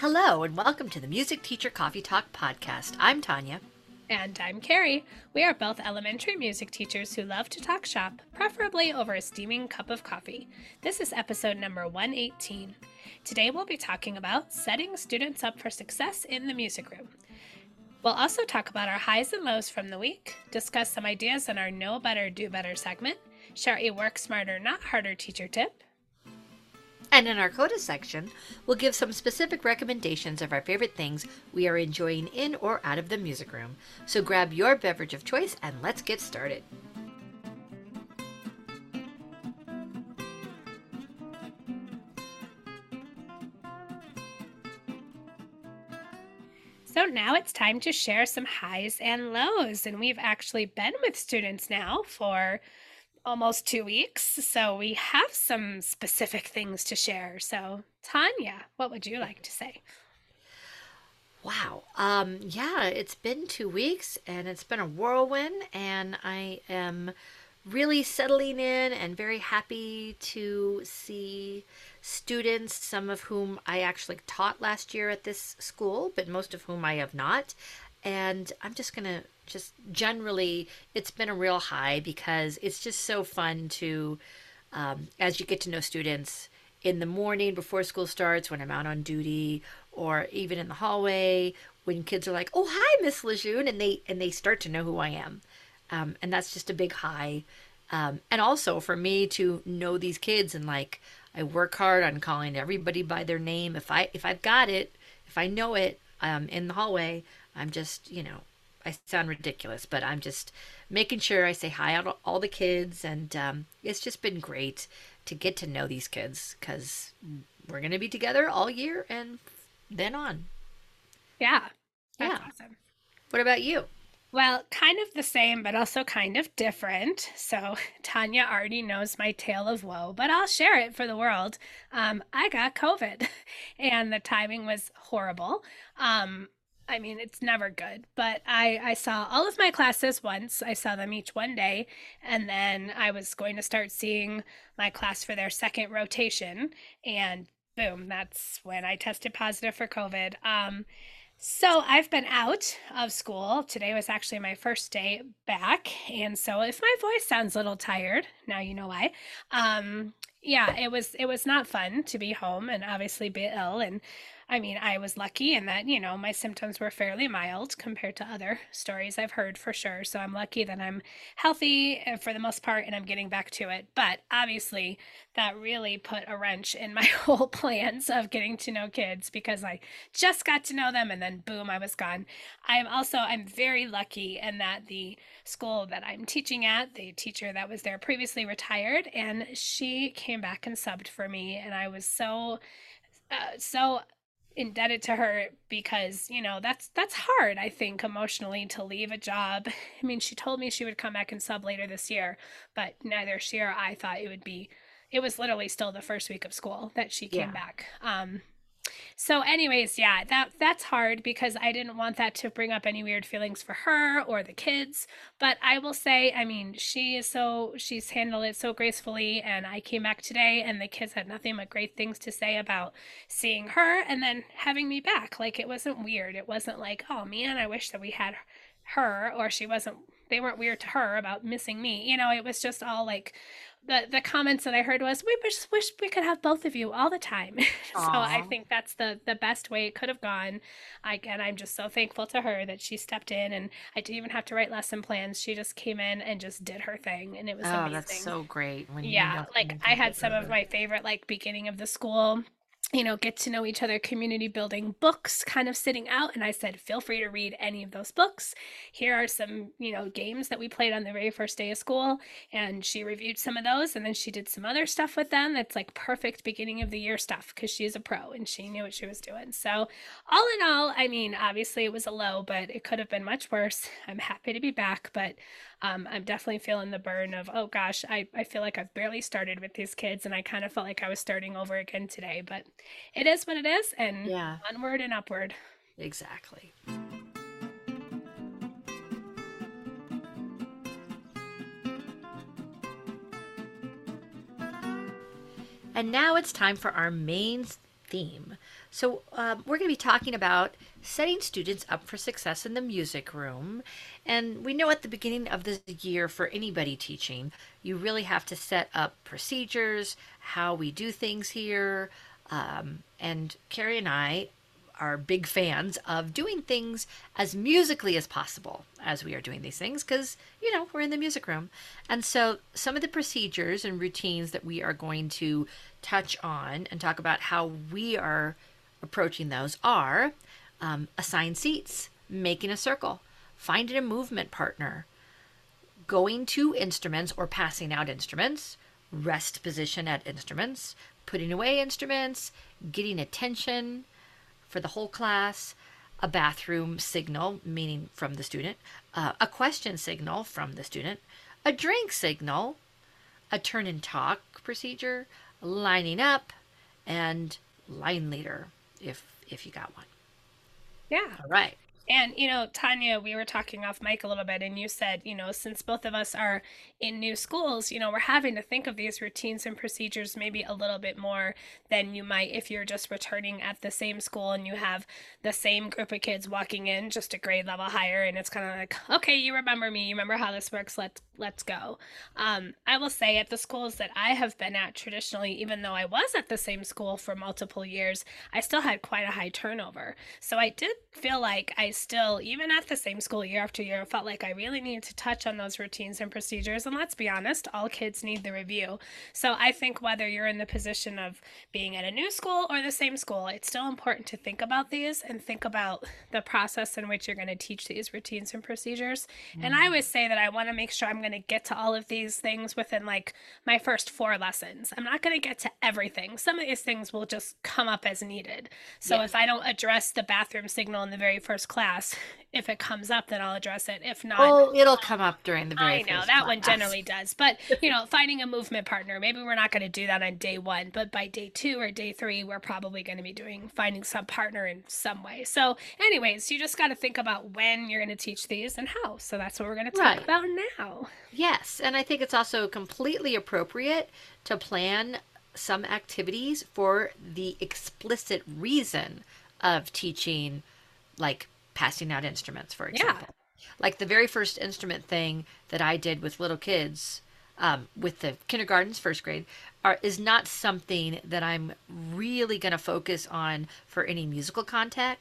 Hello, and welcome to the Music Teacher Coffee Talk podcast. I'm Tanya. And I'm Carrie. We are both elementary music teachers who love to talk shop, preferably over a steaming cup of coffee. This is episode number 118. Today we'll be talking about setting students up for success in the music room. We'll also talk about our highs and lows from the week, discuss some ideas in our Know Better, Do Better segment, share a Work Smarter, Not Harder teacher tip, and in our CODA section, we'll give some specific recommendations of our favorite things we are enjoying in or out of the music room. So grab your beverage of choice and let's get started. So now it's time to share some highs and lows. And we've actually been with students now for almost two weeks. So we have some specific things to share. So, Tanya, what would you like to say? Wow. Um, yeah, it's been two weeks and it's been a whirlwind, and I am really settling in and very happy to see students, some of whom I actually taught last year at this school, but most of whom I have not. And I'm just going to just generally, it's been a real high because it's just so fun to, um, as you get to know students in the morning before school starts, when I'm out on duty, or even in the hallway when kids are like, "Oh, hi, Miss Lejeune," and they and they start to know who I am, um, and that's just a big high. Um, and also for me to know these kids and like I work hard on calling everybody by their name. If I if I've got it, if I know it um, in the hallway, I'm just you know I sound ridiculous, but I'm just making sure I say hi to all the kids, and um, it's just been great to get to know these kids because we're gonna be together all year and then on. Yeah, yeah. Awesome. What about you? Well, kind of the same, but also kind of different. So, Tanya already knows my tale of woe, but I'll share it for the world. Um, I got COVID, and the timing was horrible. Um, I mean, it's never good, but I, I saw all of my classes once. I saw them each one day, and then I was going to start seeing my class for their second rotation, and boom, that's when I tested positive for COVID. Um, so I've been out of school. Today was actually my first day back, and so if my voice sounds a little tired, now you know why. Um, yeah, it was it was not fun to be home and obviously be ill and I mean, I was lucky in that, you know, my symptoms were fairly mild compared to other stories I've heard for sure. So I'm lucky that I'm healthy uh, for the most part and I'm getting back to it. But obviously, that really put a wrench in my whole plans of getting to know kids because I just got to know them and then boom, I was gone. I'm also I'm very lucky in that the school that I'm teaching at, the teacher that was there previously retired and she came back and subbed for me and I was so uh, so indebted to her because you know that's that's hard i think emotionally to leave a job i mean she told me she would come back and sub later this year but neither she or i thought it would be it was literally still the first week of school that she came yeah. back um so, anyways, yeah, that that's hard because I didn't want that to bring up any weird feelings for her or the kids. But I will say, I mean, she is so she's handled it so gracefully, and I came back today, and the kids had nothing but great things to say about seeing her and then having me back. Like it wasn't weird. It wasn't like, oh man, I wish that we had her, or she wasn't. They weren't weird to her about missing me. You know, it was just all like, the the comments that I heard was, "We just wish we could have both of you all the time." so I think that's the the best way it could have gone. And I'm just so thankful to her that she stepped in, and I didn't even have to write lesson plans. She just came in and just did her thing, and it was oh, amazing. that's so great. yeah, like I had some of my favorite like beginning of the school you know, get to know each other, community building books kind of sitting out. And I said, feel free to read any of those books. Here are some, you know, games that we played on the very first day of school. And she reviewed some of those. And then she did some other stuff with them that's like perfect beginning of the year stuff because she's a pro and she knew what she was doing. So, all in all, I mean, obviously it was a low, but it could have been much worse. I'm happy to be back. But um, I'm definitely feeling the burn of, oh gosh, I, I feel like I've barely started with these kids and I kind of felt like I was starting over again today. But it is what it is, and yeah. onward and upward. Exactly. And now it's time for our main theme. So, um, we're going to be talking about setting students up for success in the music room. And we know at the beginning of the year, for anybody teaching, you really have to set up procedures, how we do things here. Um, and Carrie and I are big fans of doing things as musically as possible as we are doing these things because, you know, we're in the music room. And so, some of the procedures and routines that we are going to touch on and talk about how we are approaching those are um, assign seats, making a circle, finding a movement partner, going to instruments or passing out instruments, rest position at instruments, putting away instruments, getting attention for the whole class, a bathroom signal, meaning from the student, uh, a question signal from the student, a drink signal, a turn and talk procedure, lining up, and line leader if if you got one. Yeah. All right. And, you know, Tanya, we were talking off mic a little bit, and you said, you know, since both of us are in new schools, you know, we're having to think of these routines and procedures maybe a little bit more than you might if you're just returning at the same school and you have the same group of kids walking in just a grade level higher. And it's kind of like, okay, you remember me, you remember how this works, let's let's go. Um, I will say at the schools that I have been at traditionally, even though I was at the same school for multiple years, I still had quite a high turnover. So I did feel like I still, even at the same school year after year, felt like I really needed to touch on those routines and procedures. And let's be honest, all kids need the review. So I think whether you're in the position of being at a new school or the same school, it's still important to think about these and think about the process in which you're going to teach these routines and procedures. Mm-hmm. And I always say that I want to make sure I'm going to get to all of these things within like my first four lessons. I'm not going to get to everything. Some of these things will just come up as needed. So yeah. if I don't address the bathroom signal in the very first class. If it comes up, then I'll address it. If not, oh, it'll come up during the very. I know that class. one generally does, but you know, finding a movement partner. Maybe we're not going to do that on day one, but by day two or day three, we're probably going to be doing finding some partner in some way. So, anyways, you just got to think about when you're going to teach these and how. So that's what we're going to talk right. about now. Yes, and I think it's also completely appropriate to plan some activities for the explicit reason of teaching like passing out instruments, for example. Yeah. Like the very first instrument thing that I did with little kids, um, with the kindergartens, first grade, are, is not something that I'm really going to focus on for any musical contact,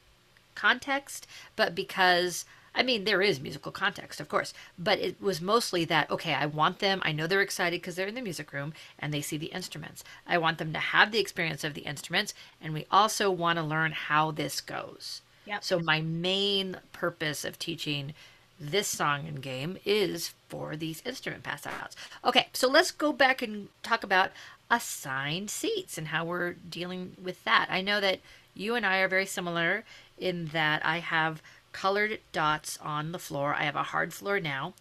context, but because I mean, there is musical context, of course, but it was mostly that, okay, I want them, I know they're excited because they're in the music room and they see the instruments. I want them to have the experience of the instruments, and we also want to learn how this goes. Yep. So my main purpose of teaching this song and game is for these instrument pass outs. Okay, so let's go back and talk about assigned seats and how we're dealing with that. I know that you and I are very similar in that I have colored dots on the floor. I have a hard floor now,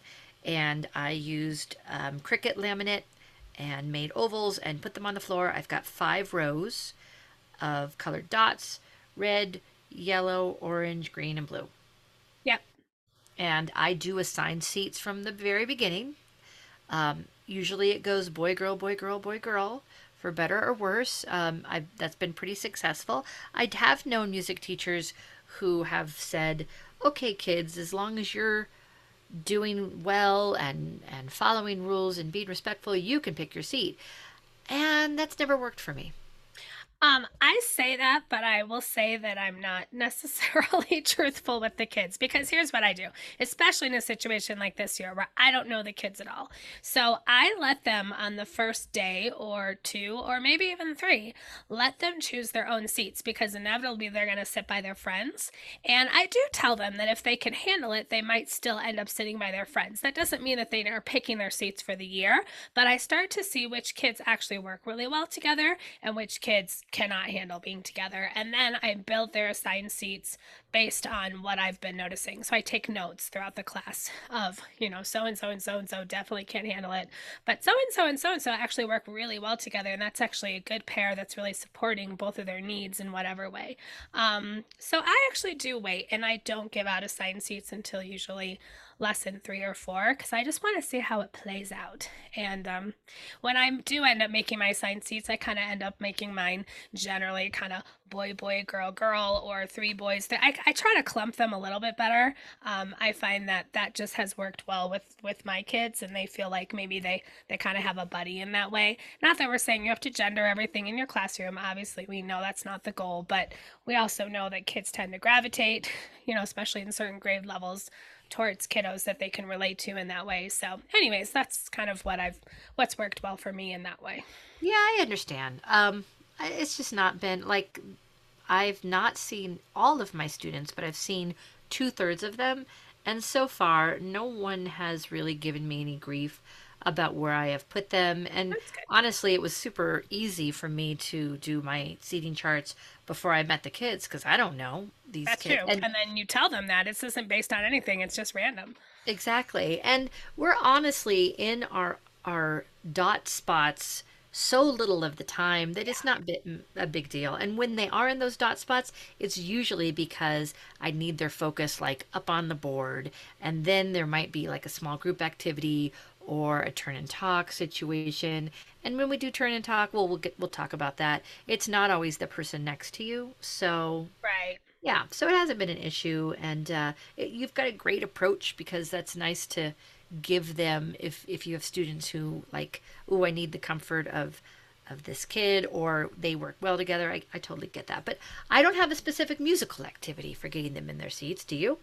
and I used um, Cricut laminate and made ovals and put them on the floor. I've got five rows of colored dots red, yellow, orange, green, and blue. Yep. And I do assign seats from the very beginning. Um, usually it goes boy, girl, boy, girl, boy, girl, for better or worse. Um, I've, that's been pretty successful. I have known music teachers who have said, okay, kids, as long as you're doing well and, and following rules and being respectful, you can pick your seat. And that's never worked for me. Um, I say that, but I will say that I'm not necessarily truthful with the kids because here's what I do, especially in a situation like this year where I don't know the kids at all. So I let them on the first day or two, or maybe even three, let them choose their own seats because inevitably they're going to sit by their friends. And I do tell them that if they can handle it, they might still end up sitting by their friends. That doesn't mean that they are picking their seats for the year, but I start to see which kids actually work really well together and which kids cannot handle being together. And then I build their assigned seats based on what I've been noticing. So I take notes throughout the class of, you know, so and so and so and so definitely can't handle it. But so and so and so and so actually work really well together. And that's actually a good pair that's really supporting both of their needs in whatever way. Um, so I actually do wait and I don't give out assigned seats until usually lesson three or four because I just want to see how it plays out. And um, when I do end up making my assigned seats, I kind of end up making mine generally kind of boy, boy, girl, girl, or three boys. I, I try to clump them a little bit better. Um, I find that that just has worked well with with my kids, and they feel like maybe they they kind of have a buddy in that way. Not that we're saying you have to gender everything in your classroom. Obviously, we know that's not the goal, but we also know that kids tend to gravitate, you know, especially in certain grade levels towards kiddos that they can relate to in that way. So, anyways, that's kind of what I've what's worked well for me in that way. Yeah, I understand. Um, it's just not been like I've not seen all of my students, but I've seen two thirds of them, and so far, no one has really given me any grief about where I have put them. And honestly, it was super easy for me to do my seating charts before I met the kids because I don't know these That's kids. true. And, and then you tell them that this isn't based on anything; it's just random. Exactly. And we're honestly in our our dot spots so little of the time that it's not a big deal. And when they are in those dot spots, it's usually because I need their focus like up on the board. And then there might be like a small group activity or a turn and talk situation. And when we do turn and talk, well, we'll get we'll talk about that. It's not always the person next to you, so right. Yeah, so it hasn't been an issue, and uh, it, you've got a great approach because that's nice to give them if if you have students who like, oh, I need the comfort of of this kid or they work well together. I, I totally get that. But I don't have a specific musical activity for getting them in their seats. Do you?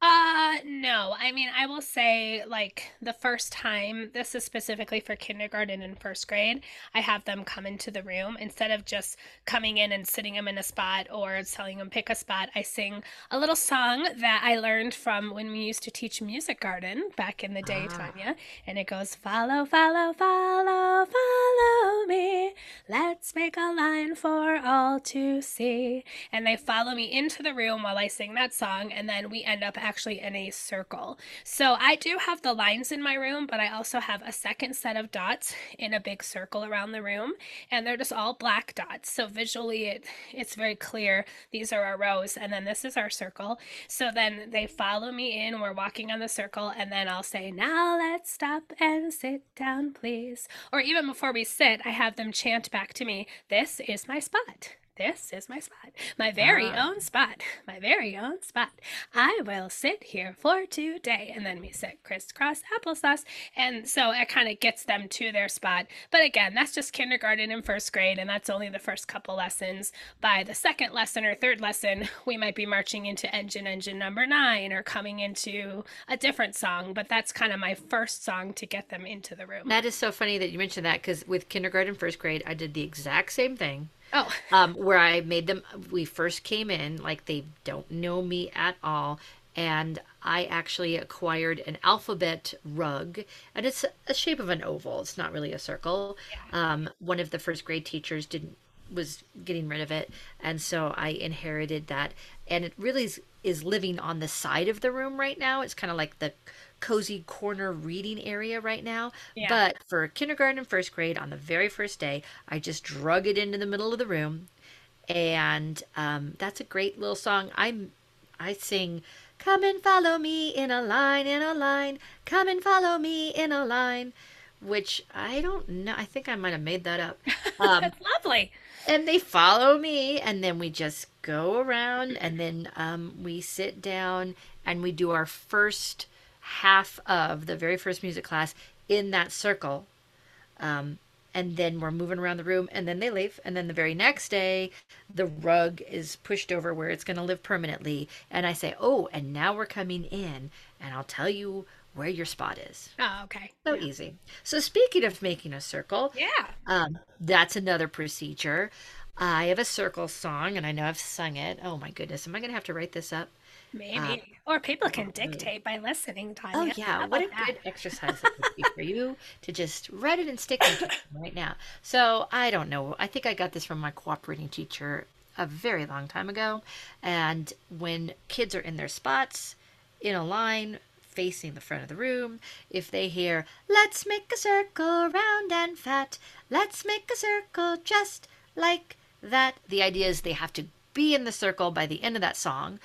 Uh, no. I mean, I will say, like, the first time, this is specifically for kindergarten and first grade, I have them come into the room. Instead of just coming in and sitting them in a spot or telling them pick a spot, I sing a little song that I learned from when we used to teach Musikgarten back in the day, ah. Tanya. And it goes, follow, follow, follow, follow me. Let's make a line for all to see. And they follow me into the room while I sing that song. And then we end up actually in a circle. So I do have the lines in my room, but I also have a second set of dots in a big circle around the room, and they're just all black dots. So visually it it's very clear these are our rows and then this is our circle. So then they follow me in, we're walking on the circle, and then I'll say, "Now let's stop and sit down, please." Or even before we sit, I have them chant back to me, "This is my spot." This is my spot, my very ah. own spot, my very own spot. I will sit here for today. And then we sit crisscross applesauce. And so it kind of gets them to their spot. But again, that's just kindergarten and first grade, and that's only the first couple lessons. By the second lesson or third lesson, we might be marching into engine, engine number nine, or coming into a different song. But that's kind of my first song to get them into the room. That is so funny that you mentioned that because with kindergarten, first grade, I did the exact same thing Oh. Um, where I made them, we first came in, like they don't know me at all. And I actually acquired an alphabet rug, and it's a shape of an oval. It's not really a circle. Yeah. Um, one of the first grade teachers didn't was getting rid of it, and so I inherited that. And it really is, is living on the side of the room right now. It's kind of like the cozy corner reading area right now. Yeah. But for kindergarten and first grade, on the very first day, I just drug it into the middle of the room. And um, that's a great little song. I'm, I sing, Come and follow me in a line, in a line. Come and follow me in a line. Which I don't know. I think I might have made that up. Um, that's lovely. And they follow me, and then we just go around, and then um, we sit down and we do our first half of the very first music class in that circle. Um, and then we're moving around the room and then they leave. And then the very next day the rug is pushed over where it's going to live permanently. And i say oh and now we're coming in and i'll tell you where your spot is. Oh okay. So yeah. easy. So speaking of making a circle yeah. um, that's another procedure. I have a circle song and i know i've sung it. Oh my goodness am i going to have to write this up Maybe. Uh, or people can dictate by listening, Tanya. Oh, yeah. What a that? good exercise that would be for you to just write it and stick it right now. So I don't know. I think I got this from my cooperating teacher a very long time ago. And when kids are in their spots in a line facing the front of the room, if they hear, Let's make a circle round and fat, let's make a circle just like that, the idea is they have to be in the circle by the end of that song.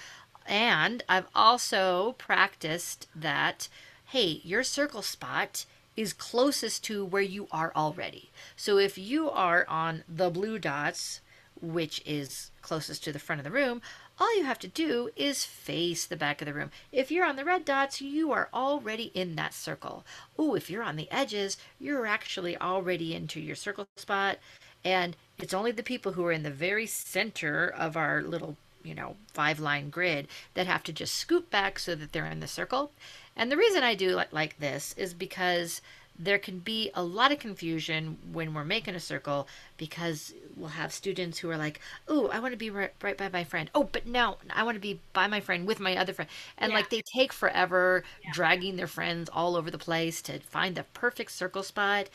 And I've also practiced that, hey, your circle spot is closest to where you are already. So if you are on the blue dots, which is closest to the front of the room, all you have to do is face the back of the room. If you're on the red dots, you are already in that circle. Oh, if you're on the edges, you're actually already into your circle spot. And it's only the people who are in the very center of our little, you know, five line grid that have to just scoop back so that they're in the circle. And the reason I do like this is because there can be a lot of confusion when we're making a circle because we'll have students who are like, "Oh, I want to be right, right by my friend." Oh, but no, I want to be by my friend with my other friend. And Yeah. like they take forever Yeah. dragging their friends all over the place to find the perfect circle spot.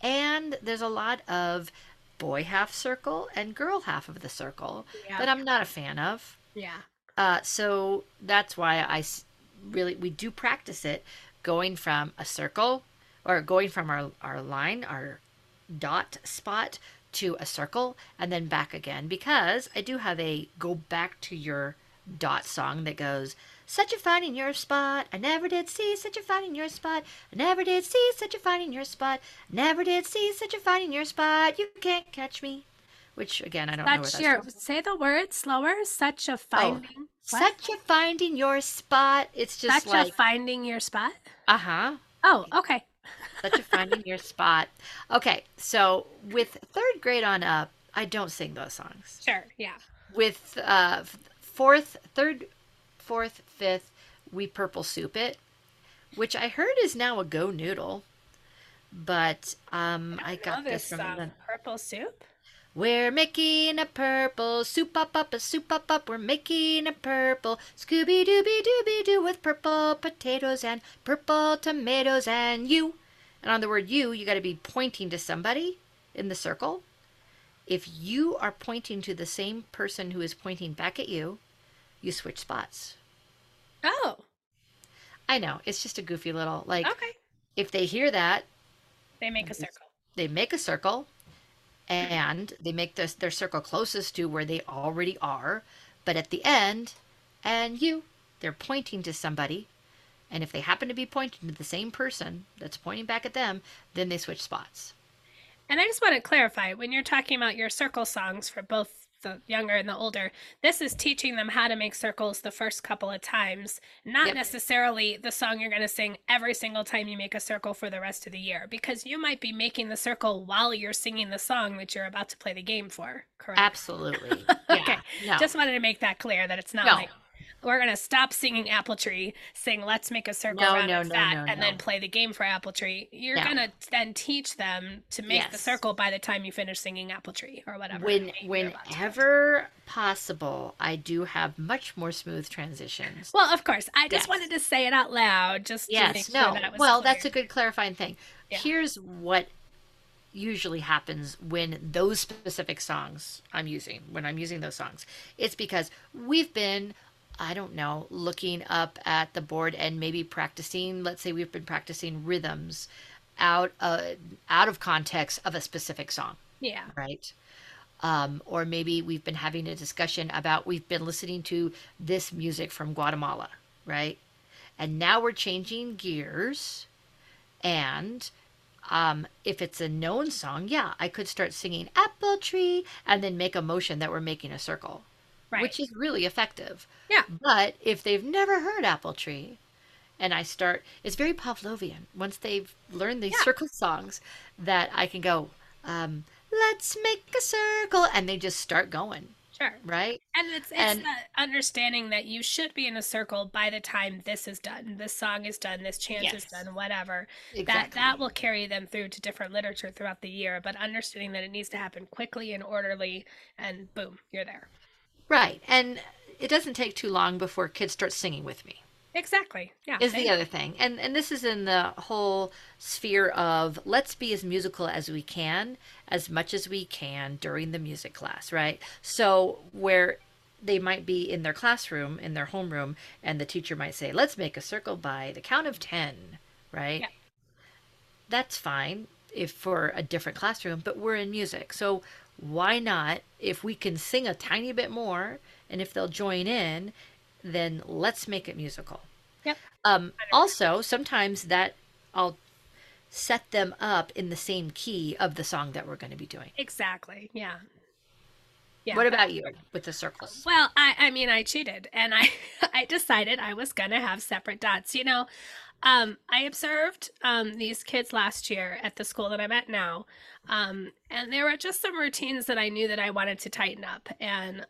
And there's a lot of boy half circle and girl half of the circle Yeah. that I'm not a fan of. Yeah. Uh, so that's why I really we do practice it going from a circle or going from our our line our dot spot to a circle and then back again because I do have a go back to your dot song that goes such a fine in your spot I never did see such a fine in your spot I never did see such a fine in your spot I never did see such a fine in your spot you can't catch me which again I don't know Such that's your from. say the word slower. Such a finding. what? Such a finding your spot. It's just Such like, a finding your spot. uh huh. Oh, okay. Such a finding your spot. Okay, so with third grade on up, I don't sing those songs. Sure. Yeah. With uh, fourth, third, fourth, fifth, we purple soup it, which I heard is now a GoNoodle. But um, I I got this this from the Purple Soup. We're making a purple soup up up a soup up up. We're making a purple Scooby Dooby Dooby Doo with purple potatoes and purple tomatoes and you. And on the word you, you got to be pointing to somebody in the circle. If you are pointing to the same person who is pointing back at you, you switch spots. Oh, I know, it's just a goofy little like okay. if they hear that, They make a circle. they make a circle mm-hmm. and they make this their circle closest to where they already are but at the end and you they're pointing to somebody and if they happen to be pointing to the same person that's pointing back at them then they switch spots And I just want to clarify when you're talking about your circle songs for both the younger and the older, this is teaching them how to make circles the first couple of times, not Yep. necessarily the song you're going to sing every single time you make a circle for the rest of the year, because you might be making the circle while you're singing the song that you're about to play the game for, correct? absolutely Okay. yeah no. Just wanted to make that clear that it's not No. like we're gonna stop singing Apple Tree, sing "Let's Make a Circle No, Around no, and no, Fat," no, and then play the game for Apple Tree. You're gonna then teach them to make the circle by the time you finish singing Apple Tree or whatever. when you're about to play. whenever possible i do have much more smooth transitions Well, of course, I just Yes. wanted to say it out loud, just to make Yes, sure no. that it was well, that's a good clarifying thing. Yeah. Here's what usually happens when those specific songs I'm using, when I'm using those songs. It's because we've been, I don't know, looking up at the board and maybe practicing, let's say we've been practicing rhythms out uh, out of context of a specific song, yeah, right? Um, or maybe we've been having a discussion about we've been listening to this music from Guatemala, right? And now we're changing gears. And um, if it's a known song, yeah, I could start singing Apple Tree and then make a motion that we're making a circle, right. which is really effective. Yeah. But if they've never heard Apple Tree, and I start, it's very Pavlovian. Once they've learned these Yeah. circle songs, that I can go, um, let's make a circle, and they just start going, sure. right? And it's it's And- understanding that you should be in a circle by the time this is done, this song is done, this chant is done, whatever. Exactly. That that will carry them through to different literature throughout the year, but understanding that it needs to happen quickly and orderly, and boom, you're there. Right. And it doesn't take too long before kids start singing with me. Exactly. Yeah. is the other thing. And and this is in the whole sphere of let's be as musical as we can, as much as we can during the music class, right? So where they might be in their classroom, in their homeroom, and the teacher might say, "Let's make a circle by the count of 10," right? Yeah. That's fine if for a different classroom, but we're in music. So why not if we can sing a tiny bit more and if they'll join in, then let's make it musical. Yep. Um, also, sometimes that I'll set them up in the same key of the song that we're going to be doing. Exactly. Yeah. Yeah. What about you with the circles? Well, I, I mean, I cheated and I, I decided I was going to have separate dots. You know, um, I observed um, these kids last year at the school that I'm at now. Um, and there were just some routines that I knew that I wanted to tighten up. And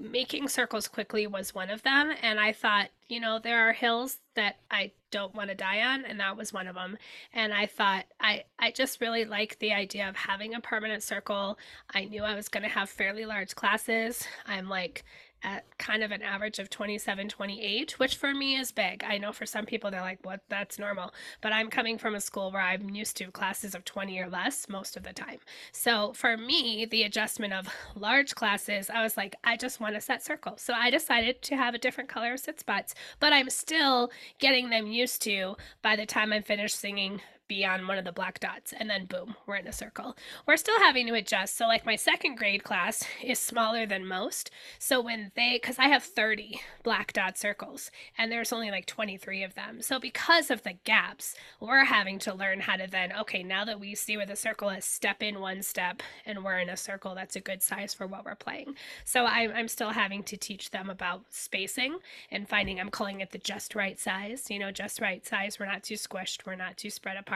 making circles quickly was one of them and i thought you know there are hills that i don't want to die on and that was one of them and i thought i i just really like the idea of having a permanent circle i knew i was going to have fairly large classes i'm like at kind of an average of 27, 28, which for me is big. I know for some people they're like, what, that's normal. But I'm coming from a school where I'm used to classes of 20 or less most of the time. So for me, the adjustment of large classes, I was like, I just want a set circle. So I decided to have a different color of sit spots, but I'm still getting them used to by the time I'm finished singing be on one of the black dots and then boom we're in a circle. We're still having to adjust. So like my second grade class is smaller than most. So when they because i have 30 black dot circles and there's only like 23 of them. So because of the gaps we're having to learn how to then okay now that we see where the circle is step in one step and we're in a circle that's a good size for what we're playing. So i'm, I'm still having to teach them about spacing and finding i'm calling it the just right size you know just right size. We're not too squished. We're not too spread apart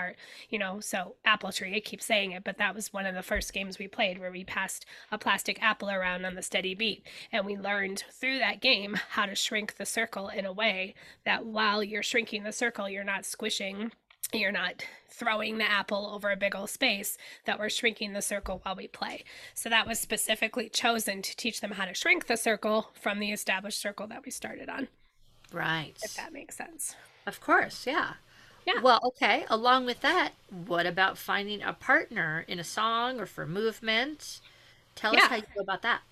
you know. So apple tree, I keep saying it, but that was one of the first games we played where we passed a plastic apple around on the steady beat, and we learned through that game how to shrink the circle in a way that while you're shrinking the circle, you're not squishing you're not throwing the apple over a big old space that we're shrinking the circle while we play. So that was specifically chosen to teach them how to shrink the circle from the established circle that we started on right. if that makes sense. Of course yeah yeah. Well, okay. Along with that, what about finding a partner in a song or for movement? Tell Yeah. us how you go about that.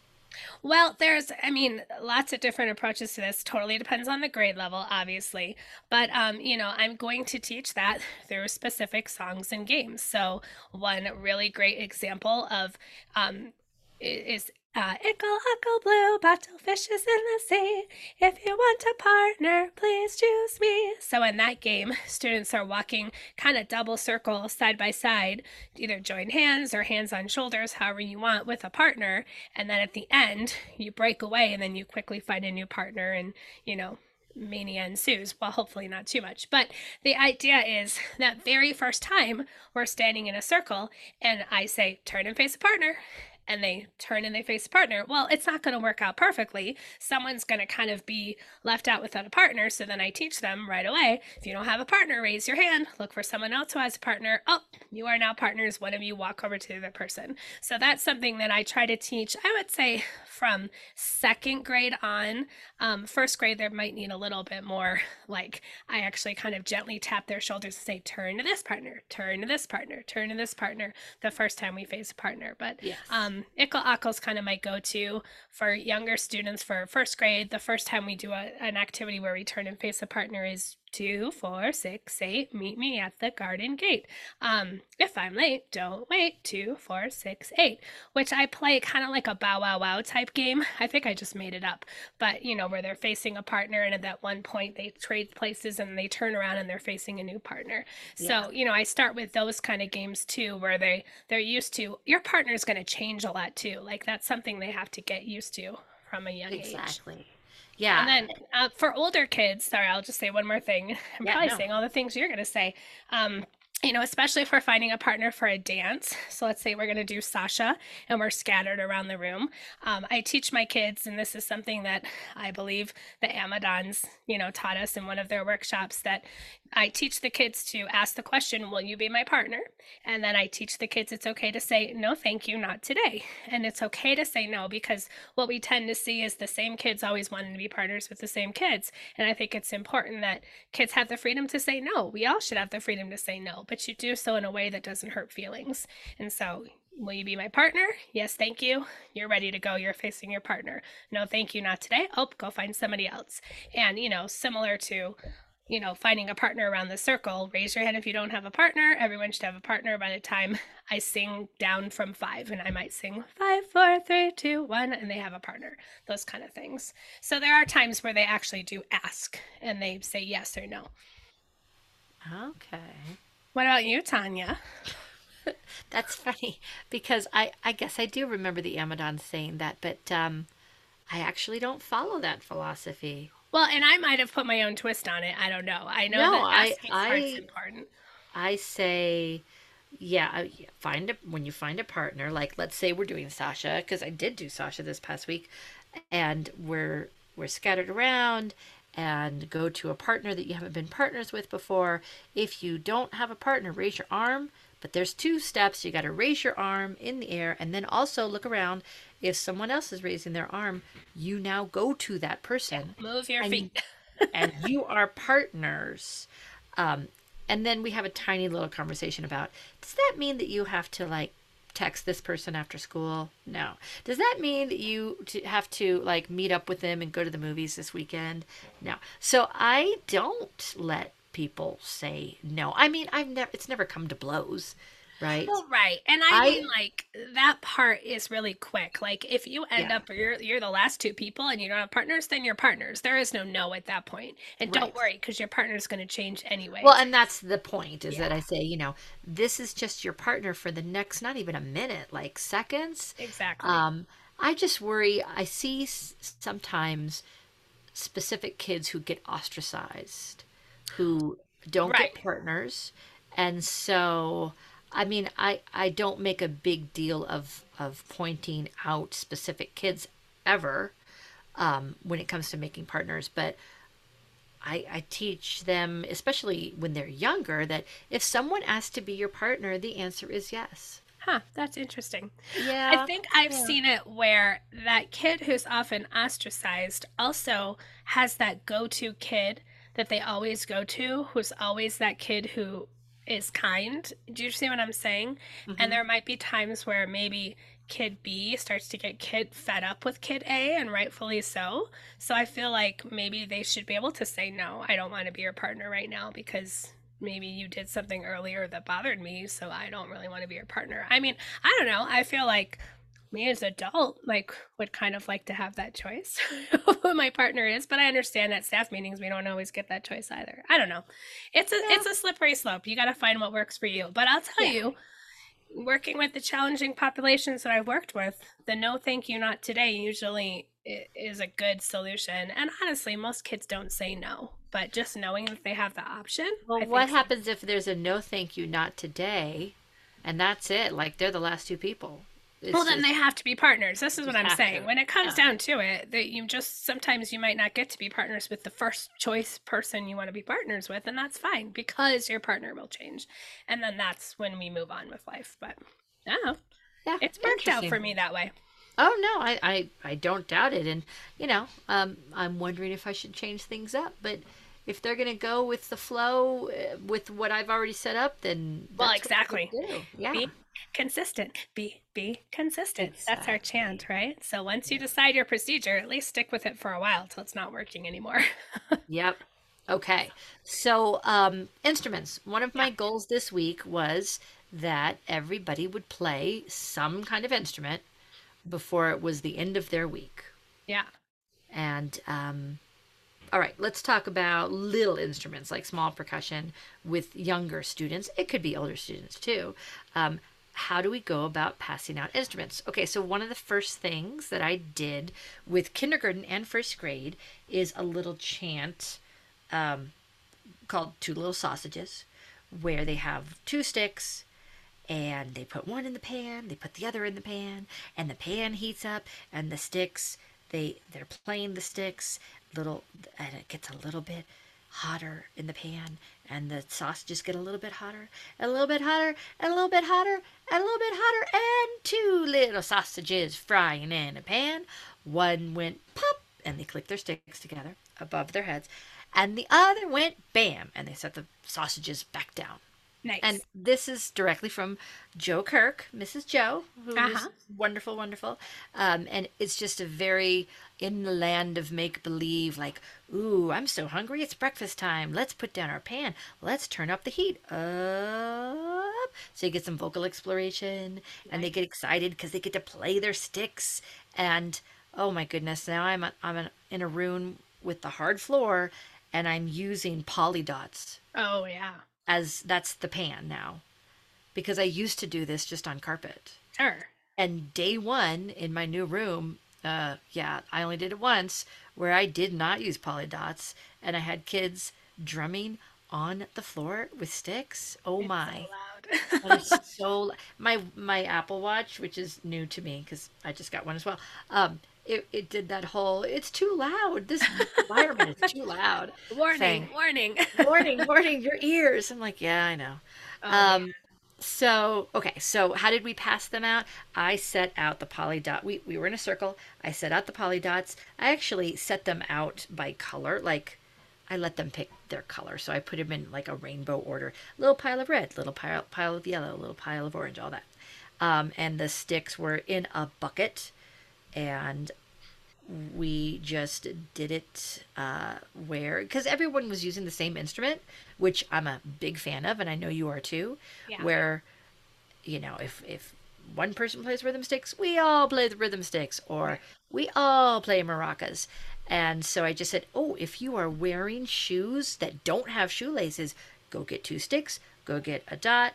Well, there's, I mean, lots of different approaches to this. Totally depends on the grade level, obviously. But, um, you know, I'm going to teach that through specific songs and games. So, one really great example of um, is uh, Ickle, Blue, Bottle Fishes in the Sea. If you want a partner, please choose me. So, in that game, students are walking kind of double circle side by side, either join hands or hands on shoulders, however you want, with a partner. And then at the end, you break away and then you quickly find a new partner and, you know, mania ensues. Well, hopefully not too much. But the idea is that very first time we're standing in a circle and I say, turn and face a partner. And they turn and they face a partner. Well, it's not going to work out perfectly. Someone's going to kind of be left out without a partner. So then I teach them right away if you don't have a partner, raise your hand, look for someone else who has a partner. Oh, you are now partners. One of you walk over to the other person. So that's something that I try to teach, I would say, from second grade on. Um, first grade, there might need a little bit more. Like, I actually kind of gently tap their shoulders and say, turn to this partner, turn to this partner, turn to this partner the first time we face a partner. But Yes. um, Um, Ickle Ockle's kind of my go to for younger students for first grade. The first time we do a, an activity where we turn and face a partner is two, four, six, eight, meet me at the garden gate. Um, if I'm late, don't wait. Two, four, six, eight, which I play kind of like a bow wow wow type game. I think I just made it up, but you know, where they're facing a partner and at that one point they trade places and they turn around and they're facing a new partner. Yeah. So, you know, I start with those kind of games too, where they they're used to your partner's going to change a lot too. Like that's something they have to get used to from a young age. Exactly. Yeah. And then uh, for older kids, sorry, I'll just say one more thing. I'm Yeah, probably no. saying all the things you're going to say. Um, you know, especially if we're finding a partner for a dance. So let's say we're going to do Sasha and we're scattered around the room. Um, I teach my kids, and this is something that I believe the Amidons, you know, taught us in one of their workshops that I teach the kids to ask the question, Will you be my partner? And then I teach the kids it's okay to say, No, thank you, not today. And it's okay to say no because what we tend to see is the same kids always wanting to be partners with the same kids. And I think it's important that kids have the freedom to say no. We all should have the freedom to say no, but you do so in a way that doesn't hurt feelings. And so Will you be my partner? Yes, thank you. You're ready to go. You're facing your partner. No, thank you, not today. Oh, go find somebody else. And, you know, similar to you know, finding a partner around the circle. Raise your hand if you don't have a partner. Everyone should have a partner by the time I sing down from five, and I might sing five, four, three, two, one, and they have a partner. Those kind of things. So there are times where they actually do ask and they say yes or no. Okay. What about you, Tanya? That's funny because I, I guess I do remember the Amidon saying that, but um, I actually don't follow that philosophy. Well, and I might have put my own twist on it. I don't know. I know no, that asking I, I, important. I say, yeah, find a when you find a partner. Like, let's say we're doing Sasha because I did do Sasha this past week, and we're we're scattered around and go to a partner that you haven't been partners with before. If you don't have a partner, raise your arm. But there's two steps. You got to raise your arm in the air and then also look around if someone else is raising their arm, you now go to that person. Move your and, feet. and you are partners. Um, and then we have a tiny little conversation about does that mean that you have to like text this person after school? No. Does that mean that you have to like meet up with them and go to the movies this weekend? No. So I don't let people say no. I mean, I've never it's never come to blows right? Well, right. And I, I, mean like that part is really quick. Like if you end yeah. up you're you're the last two people and you don't have partners, then you're partners. There is no no at that point. And right. don't worry because your partner is going to change anyway. Well, and that's the point is yeah. that I say, you know, this is just your partner for the next not even a minute, like seconds. Exactly. Um I just worry I see sometimes specific kids who get ostracized who don't right. get partners. And so I mean, I, I don't make a big deal of, of pointing out specific kids ever um, when it comes to making partners, but I, I teach them, especially when they're younger, that if someone asks to be your partner, the answer is yes. Huh, that's interesting. Yeah. I think I've yeah. seen it where that kid who's often ostracized also has that go to kid that they always go to, who's always that kid who is kind. Do you see what I'm saying? Mm-hmm. And there might be times where maybe kid B starts to get kid fed up with kid A and rightfully so. So I feel like maybe they should be able to say no, I don't want to be your partner right now because maybe you did something earlier that bothered me, so I don't really want to be your partner. I mean, I don't know. I feel like me as adult like would kind of like to have that choice who my partner is but i understand that staff meetings we don't always get that choice either. I don't know. It's a yeah. it's a slippery slope. You got to find what works for you. But i'll tell yeah. you working with the challenging populations that i've worked with the no thank you not today usually is a good solution. And honestly most kids don't say no but just knowing that they have the option well what happens if there's a no thank you not today and that's it? Like they're the last two people well, then just, they have to be partners. This is what I'm saying. To. When it comes yeah. down to it, that you just sometimes you might not get to be partners with the first choice person you want to be partners with, and that's fine because your partner will change, and then that's when we move on with life. But no, yeah, it's worked out for me that way. Oh no, I, I I don't doubt it, and you know, um, I'm wondering if I should change things up, but if they're going to go with the flow uh, with what I've already set up, then well, exactly. Yeah. Be consistent. Be be consistent. Exactly. That's our chant, right? So once you decide your procedure, at least stick with it for a while till it's not working anymore. yep. Okay. So um, instruments. One of my yeah. goals this week was that everybody would play some kind of instrument before it was the end of their week. Yeah. And um, all right, let's talk about little instruments like small percussion with younger students. It could be older students too. Um, how do we go about passing out instruments? Okay, so one of the first things that I did with kindergarten and first grade is a little chant um, called Two Little Sausages, where they have two sticks and they put one in the pan, they put the other in the pan, and the pan heats up, and the sticks they they're playing the sticks little and it gets a little bit hotter in the pan and the sausages get a little bit hotter, and a little bit hotter, and a little bit hotter, and a little bit hotter, and two little sausages frying in a pan. One went pop, and they clicked their sticks together above their heads, and the other went bam, and they set the sausages back down. Nice. And this is directly from Joe Kirk, Mrs. Joe, who is Uh-huh. wonderful, wonderful. Um, and it's just a very in the land of make believe, like, ooh, I'm so hungry, it's breakfast time. Let's put down our pan. Let's turn up the heat. Up. So you get some vocal exploration, and they get excited because they get to play their sticks. And oh my goodness, now I'm I'm in a room with the hard floor, and I'm using polydots oh yeah. as that's the pan now because I used to do this just on carpet. Sure. And day one in my new room, uh, yeah, I only did it once where I did not use polydots and I had kids drumming on the floor with sticks. Oh It's my. so so my my Apple Watch, which is new to me because I just got one as well. Um, it, it did that whole it's too loud. This environment is too loud. warning, thing. warning. Warning, warning, your ears. I'm like, yeah, I know. Oh, Um, so okay, so how did we pass them out? I set out the poly dot We we were in a circle. I set out the poly dots I actually set them out by color, like I let them pick their color. So I put them in like a rainbow order. Little pile of red, little pile pile of yellow, little pile of orange, all that. Um, and the sticks were in a bucket, and we just did it uh, where because everyone was using the same instrument, which I'm a big fan of, and I know you are too. Yeah. Where, you know, if if one person plays rhythm sticks, we all play the rhythm sticks, or we all play maracas. And so I just said, oh, if you are wearing shoes that don't have shoelaces, go get two sticks, go get a dot,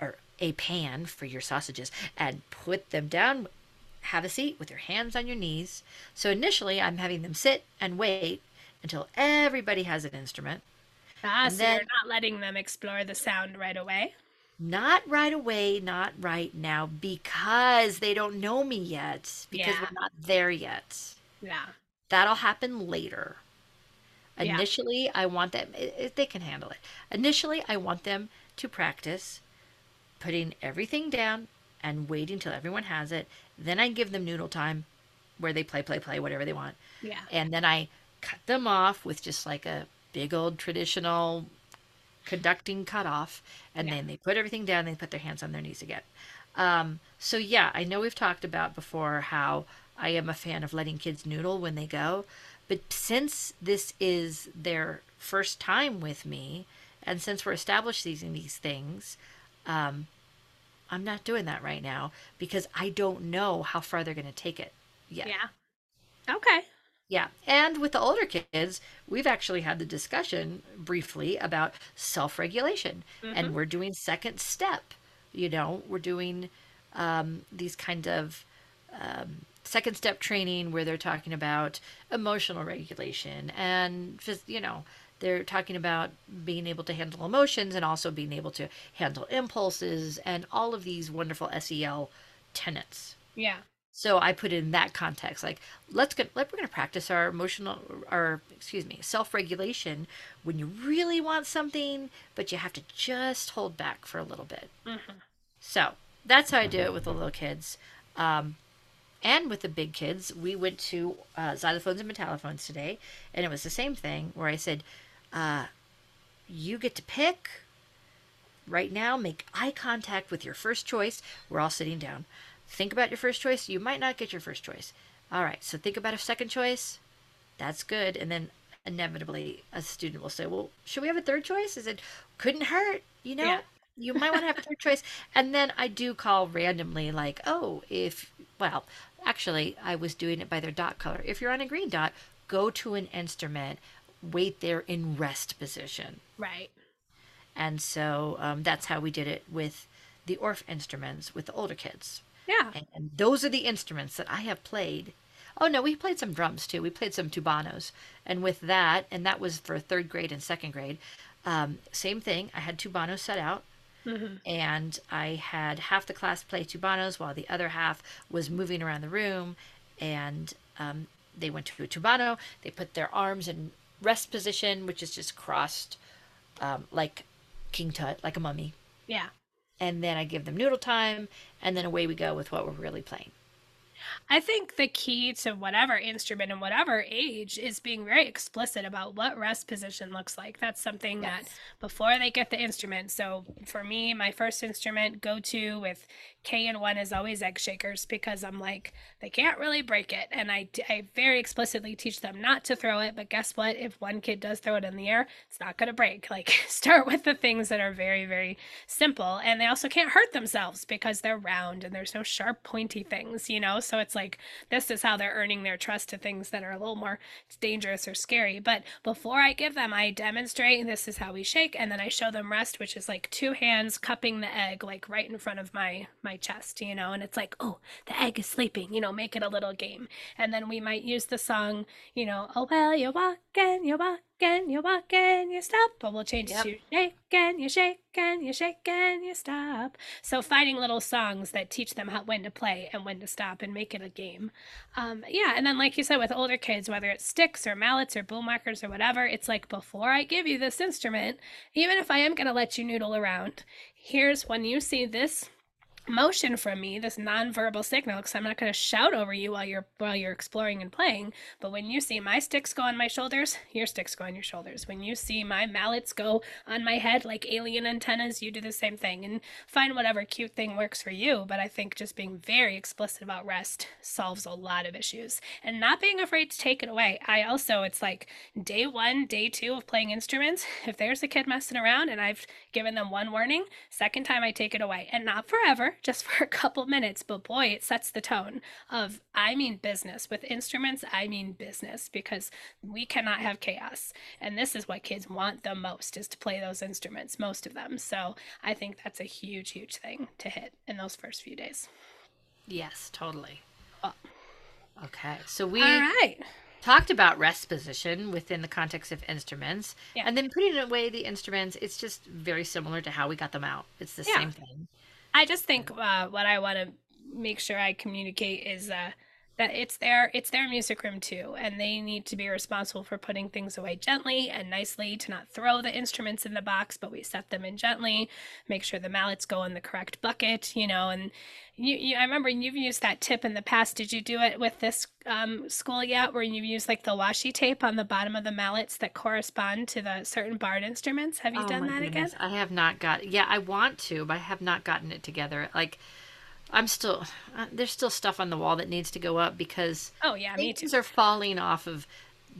or a pan for your sausages and put them down. Have a seat with your hands on your knees. So initially, I'm having them sit and wait until everybody has an instrument. ah, and so then- you're not letting them explore the sound right away. Not right away, not right now, because they don't know me yet, because Yeah. we're not there yet. Yeah. That'll happen later. Yeah. Initially, I want them, if they can handle it. Initially, I want them to practice putting everything down and waiting till everyone has it. Then I give them noodle time where they play, play, play, whatever they want. Yeah. And then I cut them off with just like a big old traditional conducting cutoff. And Yeah. then they put everything down, and they put their hands on their knees again. Um, so, yeah, I know we've talked about before how I am a fan of letting kids noodle when they go. But since this is their first time with me, and since we're establishing these things, um, I'm not doing that right now because I don't know how far they're going to take it yet. Yeah. Okay. Yeah. And with the older kids, we've actually had the discussion briefly about self regulation. And we're doing second step. You know, we're doing um, these kind of um, second step training where they're talking about emotional regulation and, phys- you know, they're talking about being able to handle emotions and also being able to handle impulses and all of these wonderful SEL tenets. Yeah. So I put it in that context, like let's get let we're going to practice our emotional, our excuse me, self regulation when you really want something, but you have to just hold back for a little bit. So that's how I do it with the little kids, um, and with the big kids. We went to uh, xylophones and metallophones today, and it was the same thing where I said, uh, "You get to pick." Right now, make eye contact with your first choice. We're all sitting down. Think about your first choice. You might not get your first choice. All right, so think about a second choice. That's good. And then inevitably, a student will say, Well, should we have a third choice? Is it couldn't hurt? You know, Yeah. you might want to have a third choice. And then I do call randomly, like, Oh, if, well, actually, I was doing it by their dot color. If you're on a green dot, go to an instrument, wait there in rest position. Right. And so um, that's how we did it with the Orff instruments with the older kids. Yeah. And, and those are the instruments that I have played. Oh no, we played some drums too. We played some tubanos, and with that, and that was for third grade and second grade. Um, same thing. I had tubanos set out, and I had half the class play tubanos while the other half was moving around the room, and um, they went to a tubano. They put their arms in rest position, which is just crossed um, like King Tut, like a mummy. Yeah. And then I give them noodle time, and then away we go with what we're really playing. I think the key to whatever instrument and whatever age is being very explicit about what rest position looks like. That's something yes. that before they get the instrument. So for me, my first instrument go to with K and one is always egg shakers because I'm like, they can't really break it. And I, I very explicitly teach them not to throw it. But guess what? If one kid does throw it in the air, it's not going to break. Like, start with the things that are very, very simple. And they also can't hurt themselves because they're round and there's no sharp, pointy things, you know? So it's like, this is how they're earning their trust to things that are a little more dangerous or scary. But before I give them, I demonstrate this is how we shake. And then I show them rest, which is like two hands cupping the egg, like right in front of my, my chest, you know, and it's like, oh, the egg is sleeping, you know, make it a little game. And then we might use the song, you know, oh, well, you're walking, you're walking, you're walking, you stop. But we'll change yep. to shaking, you shaking, you shaking, you stop. So finding little songs that teach them how when to play and when to stop and make it a game. Um, yeah, and then like you said, with older kids, whether it's sticks or mallets or bull markers or whatever, it's like before I give you this instrument, even if I am going to let you noodle around, here's when you see this motion from me this nonverbal signal because i'm not going to shout over you while you're while you're exploring and playing. But when you see my sticks go on my shoulders your sticks go on your shoulders. When you see my mallets go on my head like alien antennas you do the same thing. And find whatever cute thing works for you. But i think just being very explicit about rest solves a lot of issues. And not being afraid to take it away. I also it's like day one day two of playing instruments if there's a kid messing around and i've given them one warning second time i take it away. And not forever just for a couple minutes, but boy, it sets the tone of I mean business. With instruments, I mean business because we cannot have chaos. And this is what kids want the most is to play those instruments, most of them. So I think that's a huge, huge thing to hit in those first few days. Yes, totally. Oh. Okay. So we All right talked about rest position within the context of instruments yeah. and then putting away the instruments it's just very similar to how we got them out it's the yeah. same thing I just think uh, what I want to make sure I communicate is uh, that it's their it's their music room too, and they need to be responsible for putting things away gently and nicely to not throw the instruments in the box, but we set them in gently. Make sure the mallets go in the correct bucket, you know, and you, you, I remember you've used that tip in the past. Did you do it with this um, school yet, where you use like the washi tape on the bottom of the mallets that correspond to the certain barred instruments? Have you oh done that goodness. again? I have not got. Yeah, I want to, but I have not gotten it together. Like, I'm still uh, there's still stuff on the wall that needs to go up because oh yeah, me too. are falling off of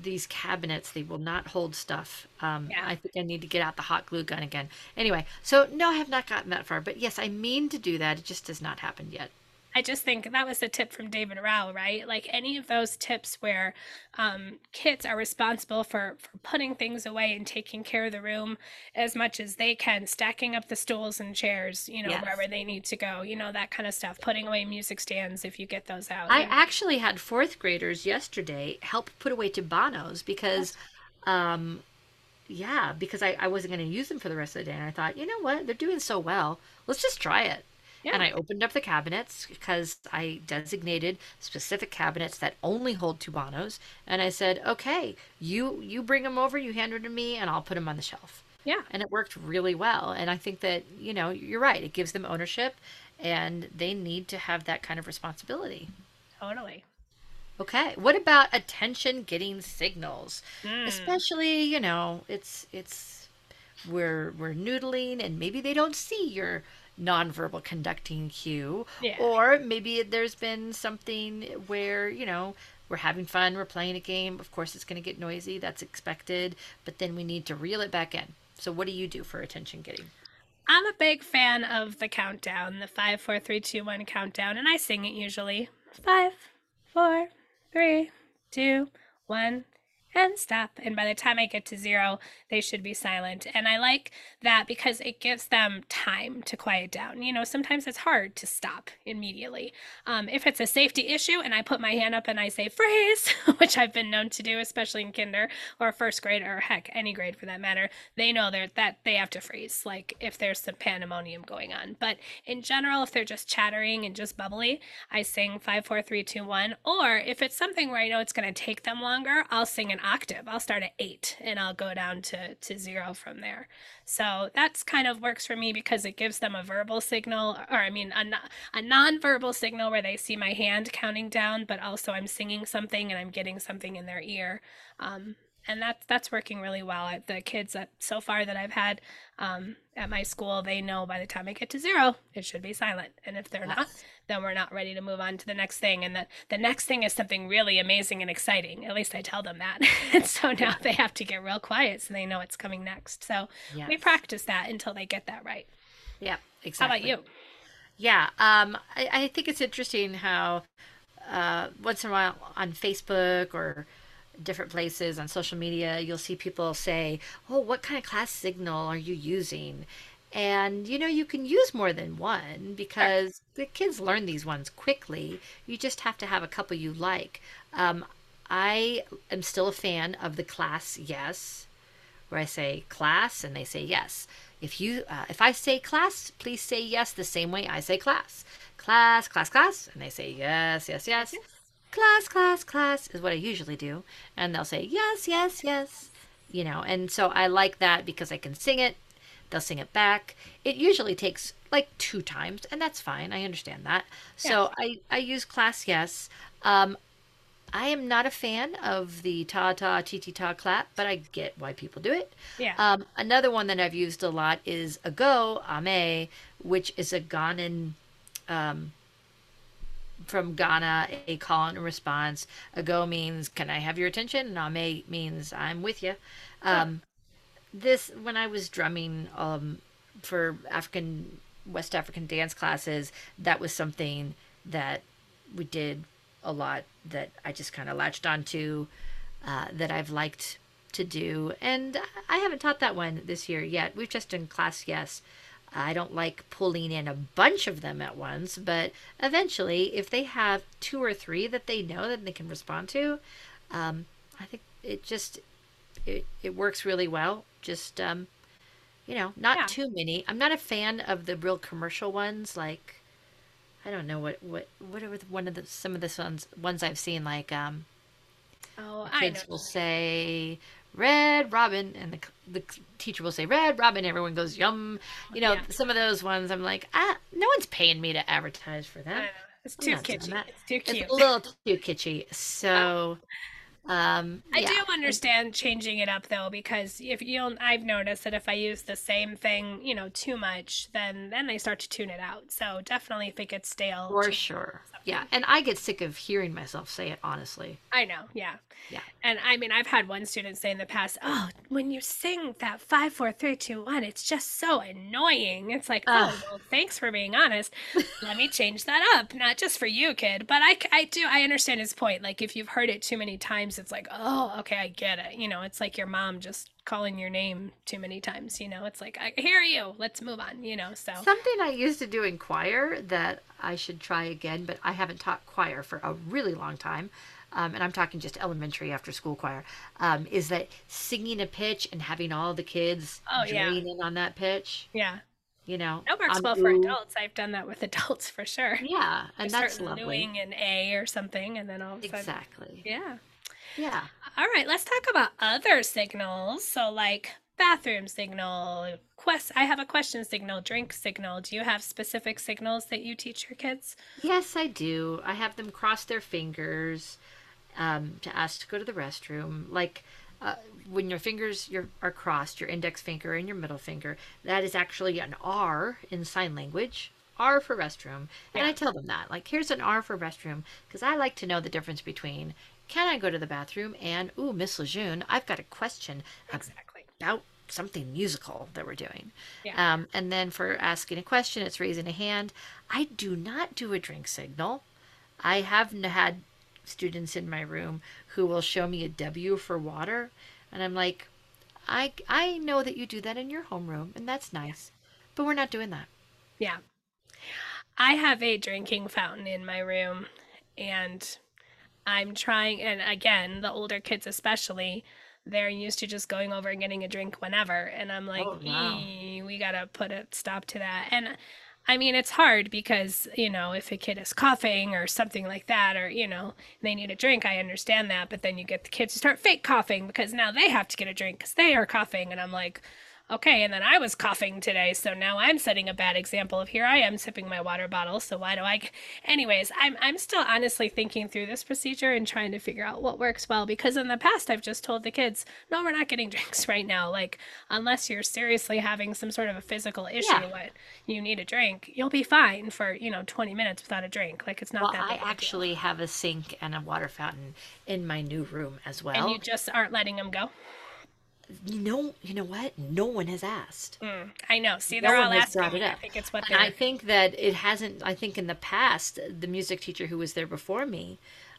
these cabinets. They will not hold stuff. Um, yeah. i think i need to get out the hot glue gun again. Anyway so no i have not gotten that far but yes i mean to do that. It just has not happened yet I just think that was a tip from David Rao, right? Like any of those tips where um, kids are responsible for, for putting things away and taking care of the room as much as they can, stacking up the stools and chairs, you know, yes. wherever they need to go, you know, that kind of stuff, putting away music stands if you get those out. I actually had fourth graders yesterday help put away Tubanos because. Um, yeah, because I, I wasn't going to use them for the rest of the day. And I thought, you know what? They're doing so well. Let's just try it. Yeah. And I opened up the cabinets because I designated specific cabinets that only hold Tubanos. And I said, okay, you you bring them over, you hand them to me, and I'll put them on the shelf. Yeah. And it worked really well. And I think that, you know, you're right. It gives them ownership and they need to have that kind of responsibility. Totally. Okay. What about attention getting signals? Mm. Especially, you know, it's it's we're we're noodling and maybe they don't see your nonverbal conducting cue. Yeah. Or maybe there's been something where, you know, we're having fun, we're playing a game. Of course, it's going to get noisy, that's expected, but then we need to reel it back in. So, what do you do for attention getting? I'm a big fan of the countdown, the five, four, three, two, one countdown, and I sing it usually. Five, four, three, two, one and stop. And by the time I get to zero, they should be silent. And I like that because it gives them time to quiet down. You know, sometimes it's hard to stop immediately. Um, if it's a safety issue and I put my hand up and I say freeze, which I've been known to do, especially in kinder or first grade or heck, any grade for that matter, they know that they have to freeze, like if there's some pandemonium going on. But in general, if they're just chattering and just bubbly, I sing five, four, three, two, one. Or if it's something where I know it's going to take them longer, I'll sing an octave. I'll start at eight and I'll go down to, to zero from there. So that's kind of works for me because it gives them a verbal signal, or I mean, a, a non-verbal signal where they see my hand counting down, but also I'm singing something and I'm getting something in their ear. Um, and that's that's working really well. The kids that so far that I've had um, at my school, they know by the time I get to zero, it should be silent. And if they're yes. not, then we're not ready to move on to the next thing. And the the next thing is something really amazing and exciting. At least I tell them that. and so now they have to get real quiet so they know it's coming next. So yes. we practice that until they get that right. Yeah, exactly. How about you? Yeah, um, I, I think it's interesting how uh, once in a while on Facebook or different places on social media, you'll see people say, Oh, what kind of class signal are you using? And you know, you can use more than one because the kids learn these ones quickly. You just have to have a couple you like. Um, I am still a fan of the class yes, where I say class and they say yes. If you uh, if I say class, please say yes the same way I say class. Class, class, class, and they say yes, yes, yes. yes class, class, class is what I usually do. And they'll say, yes, yes, yes, you know. And so I like that because I can sing it. They'll sing it back. It usually takes like two times, and that's fine. I understand that. So I, I use class yes. Um, I am not a fan of the ta ta ti ti ta clap, but I get why people do it. Yeah. Um, another one that I've used a lot is ago ame, which is a Ghanaian um, from Ghana, a call and response. a go means "Can I have your attention?" and Ame means "I'm with you." Um, This when I was drumming um, for African West African dance classes, that was something that we did a lot. That I just kind of latched onto. Uh, that I've liked to do, and I haven't taught that one this year yet. We've just done class yes I don't like pulling in a bunch of them at once, but eventually, if they have two or three that they know that they can respond to, um, I think it just it, it works really well. Just um, you know, not yeah. too many. I'm not a fan of the real commercial ones. Like I don't know what what what are one of the some of the ones ones I've seen like um. Oh, kids will say Red Robin, and the the teacher will say Red Robin. Everyone goes yum. You know, yeah. some of those ones. I'm like, ah, no one's paying me to advertise for that. It's too kitschy. It's too cute. It's a little too kitschy. So um, I yeah. do understand changing it up though, because if you'll, I've noticed that if I use the same thing, you know, too much, then then they start to tune it out. So definitely, if it gets stale, for sure, something. yeah. And I get sick of hearing myself say it. Honestly, I know, yeah, yeah. And I mean, I've had one student say in the past, "Oh, when you sing that five, four, three, two, one, it's just so annoying." It's like, oh, well, thanks for being honest. Let me change that up, not just for you, kid, but I, I do, I understand his point. Like if you've heard it too many times it's like, oh, okay, I get it. You know, it's like your mom just calling your name too many times. You know, it's like, I hear you. Let's move on. You know, so something I used to do in choir that I should try again, but I haven't taught choir for a really long time. Um, and I'm talking just elementary after school choir, um, is that singing a pitch and having all the kids oh, join yeah. in on that pitch. Yeah. You know, that works well for adults. I've done that with adults for sure. Yeah, and that's lovely. Doing an A or something, and then all of a sudden, exactly. Yeah. Yeah. All right, let's talk about other signals. So, like bathroom signal, quest. I have a question signal, drink signal. Do you have specific signals that you teach your kids? Yes, I do. I have them cross their fingers um, to ask to go to the restroom. Like uh, when your fingers your, are crossed, your index finger and your middle finger, that is actually an R in sign language. R for restroom. And yeah. I tell them that. Like, here's an R for restroom because I like to know the difference between can I go to the bathroom? And, ooh, Miss Lejeune, I've got a question exactly. about something musical that we're doing. Yeah. Um, and then for asking a question, it's raising a hand. I do not do a drink signal. I have had students in my room who will show me a W for water. And I'm like, I, I know that you do that in your homeroom, and that's nice, but we're not doing that. Yeah. I have a drinking fountain in my room, and I'm trying, and again, the older kids especially, they're used to just going over and getting a drink whenever. And I'm like, oh, wow. we gotta put a stop to that. And I mean, it's hard because, you know, if a kid is coughing or something like that, or, you know, they need a drink, I understand that. But then you get the kids to start fake coughing because now they have to get a drink because they are coughing. And I'm like, okay, and then I was coughing today, so now I'm setting a bad example of here I am sipping my water bottle, so why do I anyways, I'm I'm still honestly thinking through this procedure and trying to figure out what works well because in the past I've just told the kids, no, we're not getting drinks right now. Like unless you're seriously having some sort of a physical issue yeah. what you need a drink, you'll be fine for, you know, 20 minutes without a drink. Like it's not well, that I actually deal. have a sink and a water fountain in my new room as well. And you just aren't letting them go? You know, you know what? No one has asked. Mm, I know. See, they're no all asking. Brought it up. I think it's what. And I think that it hasn't. I think in the past, the music teacher who was there before me,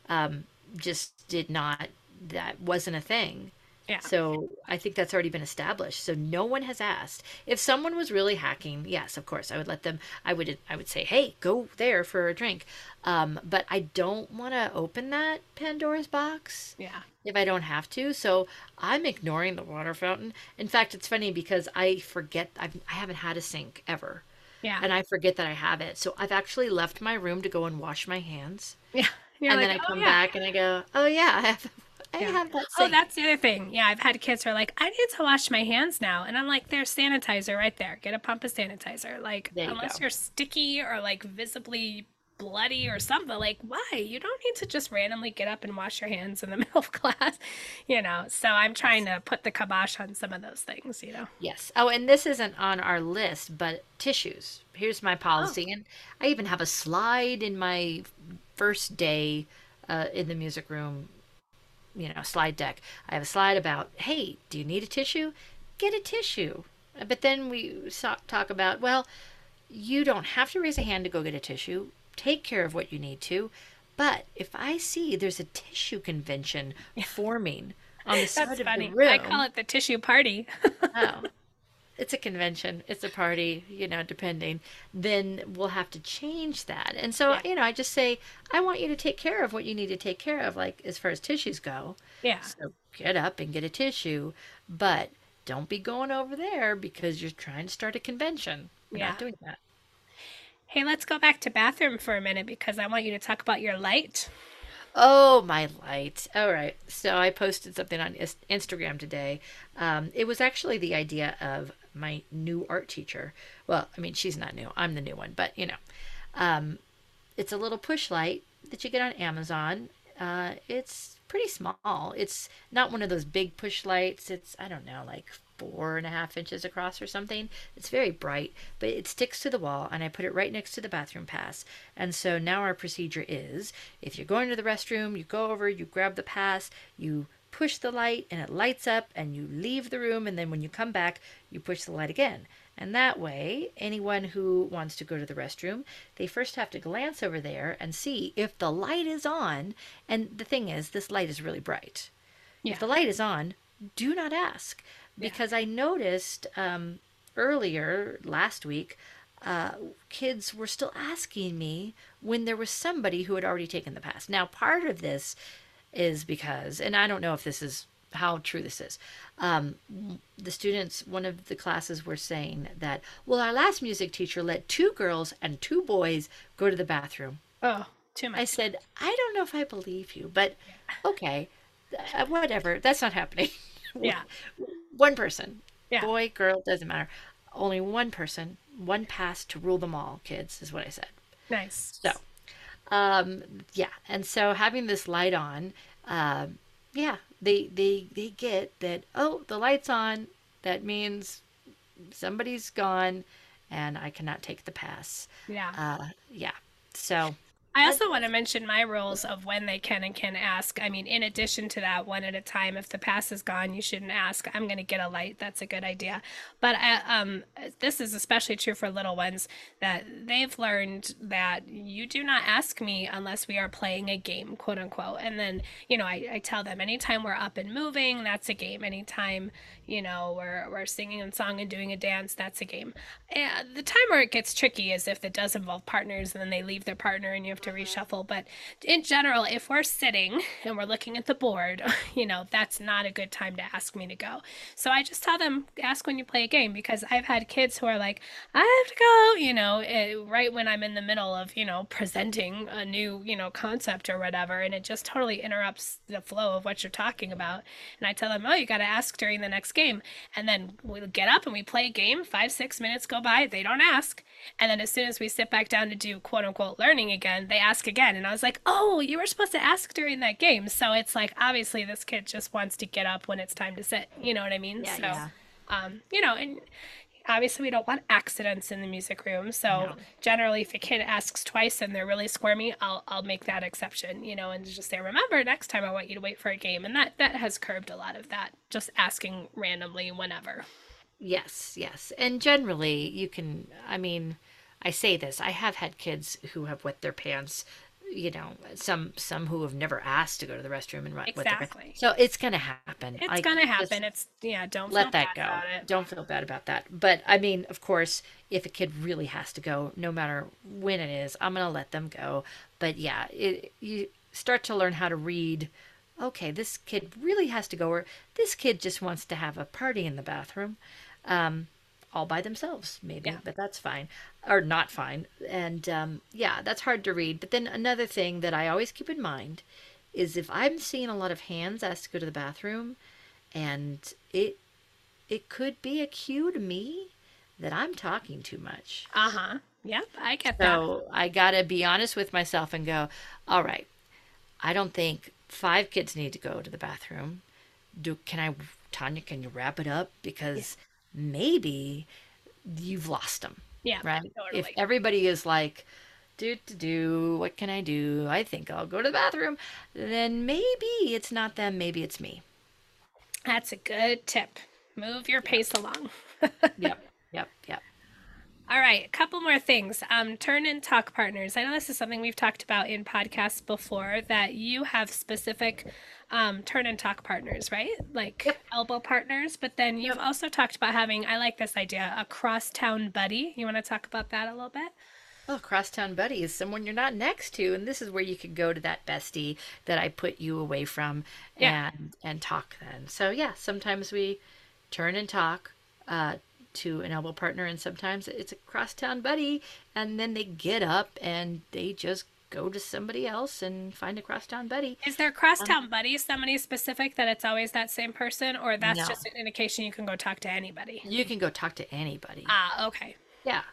um, just did not. That wasn't a thing. Yeah. So I think that's already been established. So no one has asked. If someone was really hacking, yes, of course, I would let them. I would. I would say, hey, go there for a drink. Um, but I don't want to open that Pandora's box. Yeah. If I don't have to, so I'm ignoring the water fountain. In fact, it's funny because I forget. I've, I haven't had a sink ever. Yeah. And I forget that I have it. So I've actually left my room to go and wash my hands. Yeah. You're and like, then I oh, come oh, yeah. back and I go, oh yeah, I have I yeah. have that. Oh, that's the other thing. Yeah, I've had kids who are like, I need to wash my hands now, and I'm like, there's sanitizer right there. Get a pump of sanitizer. Like, unless you're sticky or like visibly bloody or something, like, why? You don't need to just randomly get up and wash your hands in the middle of class, you know. So I'm trying to put the kibosh on some of those things, you know. Yes. Oh, and this isn't on our list, but tissues. Here's my policy, oh. and I even have a slide in my first day uh, in the music room you know slide deck i have a slide about hey do you need a tissue get a tissue but then we talk about well you don't have to raise a hand to go get a tissue take care of what you need to but if i see there's a tissue convention forming on the side of the room i call it the tissue party oh it's a convention, it's a party, you know, depending, then we'll have to change that. And so, yeah. you know, I just say, I want you to take care of what you need to take care of, like as far as tissues go. Yeah. So get up and get a tissue, but don't be going over there because you're trying to start a convention. We're yeah. not doing that. Hey, let's go back to bathroom for a minute because I want you to talk about your light. Oh, my light. All right. So I posted something on Instagram today. Um, it was actually the idea of my new art teacher. Well, I mean, she's not new. I'm the new one, but you know, um, it's a little push light that you get on Amazon. Uh, it's pretty small. It's not one of those big push lights. It's I don't know, like four and a half inches across or something. It's very bright, but it sticks to the wall, and I put it right next to the bathroom pass. And so now our procedure is if you're going to the restroom, you go over, you grab the pass, you push the light and it lights up and you leave the room and then when you come back you push the light again and that way anyone who wants to go to the restroom they first have to glance over there and see if the light is on and the thing is this light is really bright yeah. if the light is on do not ask because yeah. i noticed um, earlier last week uh, kids were still asking me when there was somebody who had already taken the pass now part of this is because, and I don't know if this is how true this is. Um, the students, one of the classes were saying that, well, our last music teacher let two girls and two boys go to the bathroom. Oh, too much. I said, I don't know if I believe you, but okay, uh, whatever. That's not happening. Yeah. one person, yeah. boy, girl, doesn't matter. Only one person, one pass to rule them all, kids, is what I said. Nice. So, um, yeah. And so having this light on uh, yeah, they they they get that. Oh, the light's on. That means somebody's gone, and I cannot take the pass. Yeah. Uh, yeah. So I also want to mention my rules of when they can and can ask. I mean, in addition to that, one at a time. If the pass is gone, you shouldn't ask. I'm going to get a light. That's a good idea. But uh, um, this is especially true for little ones that they've learned that you do not ask me unless we are playing a game, quote unquote. And then, you know, I, I tell them anytime we're up and moving, that's a game. Anytime, you know, we're, we're singing a song and doing a dance, that's a game. And the time where it gets tricky is if it does involve partners and then they leave their partner and you have to to reshuffle. But in general, if we're sitting and we're looking at the board, you know, that's not a good time to ask me to go. So I just tell them, ask when you play a game because I've had kids who are like, I have to go, you know, eh, right when I'm in the middle of, you know, presenting a new, you know, concept or whatever. And it just totally interrupts the flow of what you're talking about. And I tell them, oh, you got to ask during the next game. And then we get up and we play a game. Five, six minutes go by. They don't ask. And then as soon as we sit back down to do quote unquote learning again, they ask again. And I was like, oh, you were supposed to ask during that game. So it's like, obviously, this kid just wants to get up when it's time to sit. You know what I mean? Yeah, so, yeah. um, you know, and obviously we don't want accidents in the music room. So No. generally, if a kid asks twice and they're really squirmy, I'll I'll make that exception, you know, and just say, remember, next time I want you to wait for a game, and that that has curbed a lot of that, just asking randomly whenever. Yes, yes. And generally, you can, I mean, I say this, I have had kids who have wet their pants, you know, some some who have never asked to go to the restroom and wet wet their pants. Exactly. So it's going to happen. It's gonna happen. It's yeah, don't let feel that bad go. about it. Don't feel bad about that. But I mean, of course, if a kid really has to go, no matter when it is, I'm going to let them go. But yeah, it, you start to learn how to read. Okay, this kid really has to go, or this kid just wants to have a party in the bathroom, um, all by themselves, maybe. Yeah. But that's fine, or not fine. And um, yeah, that's hard to read. But then another thing that I always keep in mind is if I'm seeing a lot of hands asked to go to the bathroom, and it it could be a cue to me that I'm talking too much. Uh huh. Yep, I get that. So I gotta be honest with myself and go, all right, I don't think five kids need to go to the bathroom. Do can I, Tanya? Can you wrap it up because maybe you've lost them, Yeah, right? If everybody is like, do to do, what can I do? I think I'll go to the bathroom. Then maybe it's not them. Maybe it's me. That's a good tip. Move your pace along. Yep. Yep. Yep. All right, a couple more things. Um, turn and talk partners. I know this is something we've talked about in podcasts before that you have specific um, turn and talk partners, right? Like Yep. elbow partners. But then you've also talked about having, I like this idea, a crosstown buddy. You want to talk about that a little bit? Well, crosstown buddy is someone you're not next to, and this is where you could go to that bestie that I put you away from Yeah. and and talk then. So yeah, sometimes we turn and talk uh, to an elbow partner, and sometimes it's a crosstown buddy, and then they get up and they just go to somebody else and find a crosstown buddy. Is there a crosstown buddy somebody specific that it's always that same person, or that's No. just an indication you can go talk to anybody? You can go talk to anybody. Ah, okay. Yeah.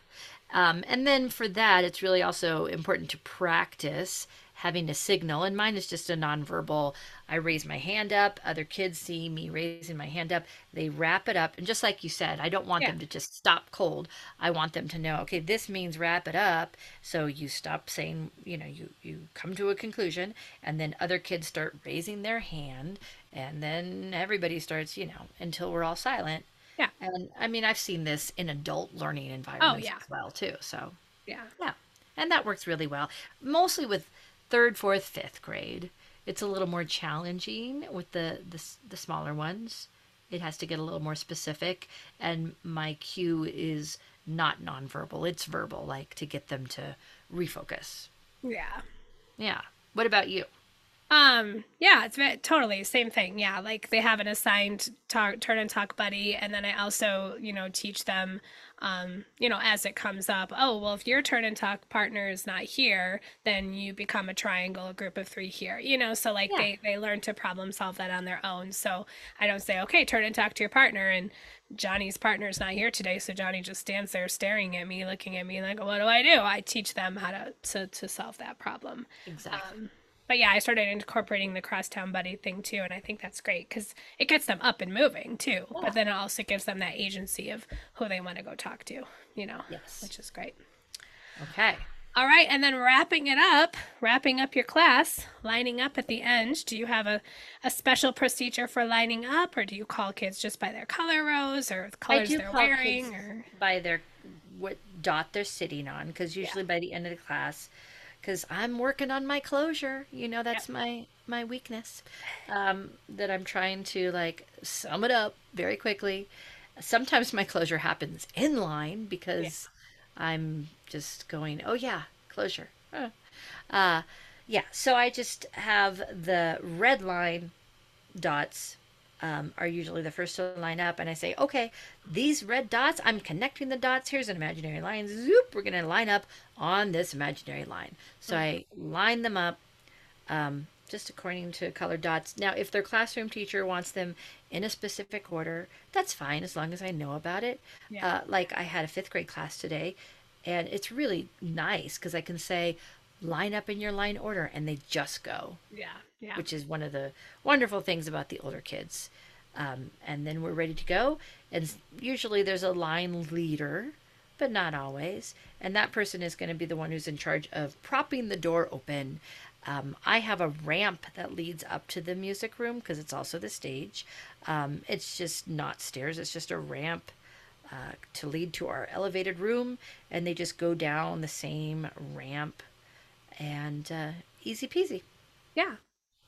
Um, and then for that, it's really also important to practice having a signal. And mine is just a nonverbal. I raise my hand up. Other kids see me raising my hand up. They wrap it up. And just like you said, I don't want Yeah. them to just stop cold. I want them to know, okay, this means wrap it up. So you stop saying, you know, you, you come to a conclusion. And then other kids start raising their hand. And then everybody starts, you know, until we're all silent. Yeah. And I mean, I've seen this in adult learning oh, environments yeah. as well too. So Yeah. yeah, and that works really well. Mostly with third, fourth, fifth grade, it's a little more challenging with the the, the smaller ones. It has to get a little more specific, and my cue is not nonverbal; it's verbal, like to get them to refocus. Yeah. Yeah. What about you? Um, yeah, it's ve- totally same thing. Yeah, like they have an assigned talk, turn and talk buddy, and then I also, you know, teach them, um, you know, as it comes up. Oh, well, if your turn and talk partner is not here, then you become a triangle, a group of three here. You know, so like Yeah. they they learn to problem solve that on their own. So I don't say, okay, turn and talk to your partner, and Johnny's partner is not here today, so Johnny just stands there staring at me, looking at me like, what do I do? I teach them how to to, to solve that problem. Exactly. But yeah, I started incorporating the crosstown buddy thing too, and I think that's great because it gets them up and moving too. Yeah. But then it also gives them that agency of who they want to go talk to, you know, Yes. which is great. Okay. All right, and then wrapping it up, wrapping up your class, lining up at the end. Do you have a, a special procedure for lining up, or do you call kids just by their color rows or the colors they're wearing? Or by their what dot they're sitting on because usually by the end of the class because i'm working on my closure. You know that's my my weakness um, that i'm trying to like sum it up very quickly. Sometimes my closure happens in line because i'm just going oh yeah closure. Huh. Uh, yeah, so I just have the red line dots um, are usually the first to line up, and I say, okay, these red dots, I'm connecting the dots. Here's an imaginary line. Zoop, we're going to line up on this imaginary line. So I line them up um, just according to colored dots. Now, if their classroom teacher wants them in a specific order, that's fine as long as I know about it. Yeah. Uh, like I had a fifth grade class today, and it's really nice because I can say, line up in your line order, and they just go Yeah. Yeah. which is one of the wonderful things about the older kids. Um, and then we're ready to go. And usually there's a line leader, but not always. And that person is going to be the one who's in charge of propping the door open. Um, I have a ramp that leads up to the music room because it's also the stage. Um, it's just not stairs, it's just a ramp uh, to lead to our elevated room. And they just go down the same ramp and uh, easy peasy. Yeah.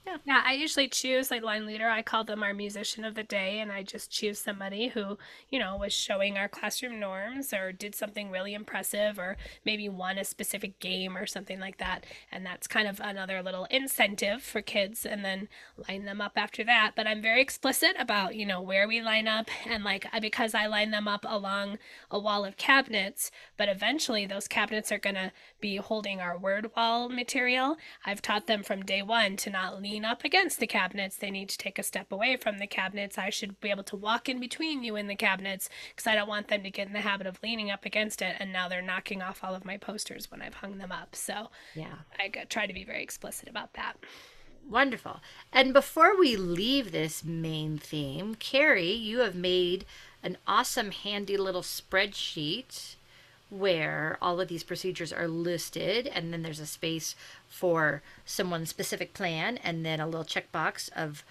Yeah. Yeah, I usually choose like line leader. I call them our musician of the day, and I just choose somebody who, you know, was showing our classroom norms or did something really impressive or maybe won a specific game or something like that. And that's kind of another little incentive for kids and then line them up after that. But I'm very explicit about, you know, where we line up and like because I line them up along a wall of cabinets, but eventually those cabinets are going to be holding our word wall material. I've taught them from day one to not lean up against the cabinets. They need to take a step away from the cabinets. I should be able to walk in between you and the cabinets because I don't want them to get in the habit of leaning up against it. And now they're knocking off all of my posters when I've hung them up. So Yeah. I try to be very explicit about that. Wonderful. And before we leave this main theme, Carrie, you have made an awesome, handy little spreadsheet where all of these procedures are listed, and then there's a space for someone's specific plan, and then a little checkbox of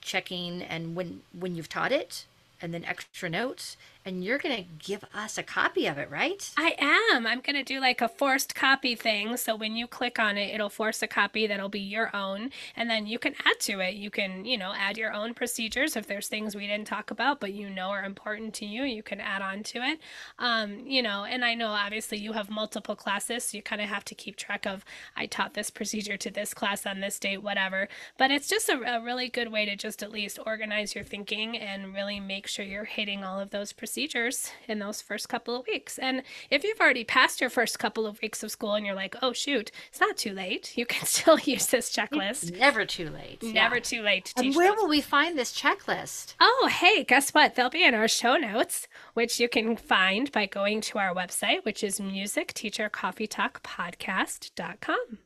checking and when when you've taught it, and then extra notes. And you're gonna give us a copy of it, right? I am. I'm going to do like a forced copy thing. So when you click on it, it'll force a copy that'll be your own. And then you can add to it. You can, you know, add your own procedures. If there's things we didn't talk about, but you know are important to you, you can add on to it. Um, you know, and I know obviously you have multiple classes. So you kind of have to keep track of, I taught this procedure to this class on this date, whatever. But it's just a, a really good way to just at least organize your thinking and really make sure you're hitting all of those procedures in those first couple of weeks. And if you've already passed your first couple of weeks of school and you're like, oh, shoot, it's not too late, you can still use this checklist. Never too late. Never Yeah. too late to And where those. will we find this checklist? Oh, hey, guess what? They'll be in our show notes, which you can find by going to our website, which is musicteachercoffeetalkpodcast.com.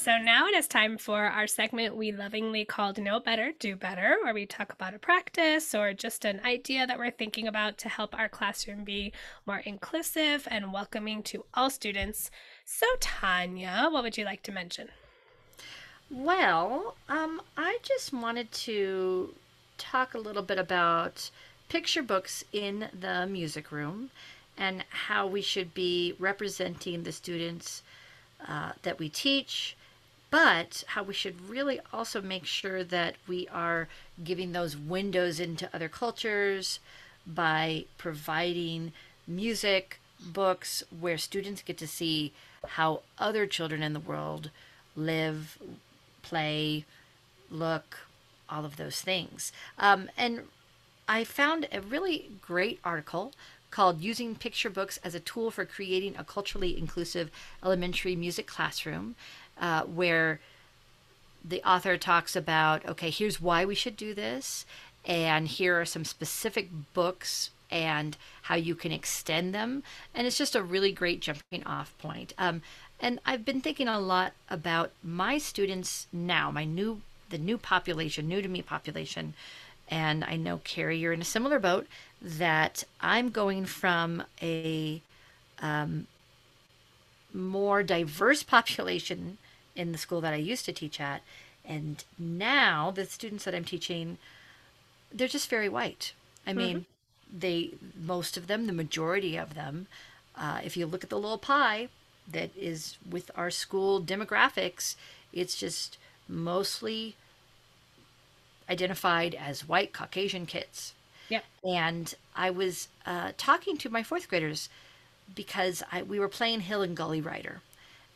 So now it is time for our segment we lovingly called Know Better, Do Better, where we talk about a practice or just an idea that we're thinking about to help our classroom be more inclusive and welcoming to all students. So, Tanya, what would you like to mention? Well, um, I just wanted to talk a little bit about picture books in the music room and how we should be representing the students uh, that we teach, but how we should really also make sure that we are giving those windows into other cultures by providing music, books where students get to see how other children in the world live, play, look, all of those things. Um, and I found a really great article called Using Picture Books as a Tool for Creating a Culturally Inclusive Elementary Music Classroom, uh, where the author talks about okay, here's why we should do this, and here are some specific books and how you can extend them. And it's just a really great jumping off point. Um, and I've been thinking a lot about my students now, my new the new population, new to me population. And I know Carrie, you're in a similar boat that I'm going from a um, more diverse population in the school that I used to teach at. And now the students that I'm teaching, they're just very white. I mean, they, most of them, the majority of them, uh, if you look at the little pie that is with our school demographics, it's just mostly identified as white Caucasian kids. Yep. And I was uh, talking to my fourth graders because I, we were playing Hill and Gully Rider.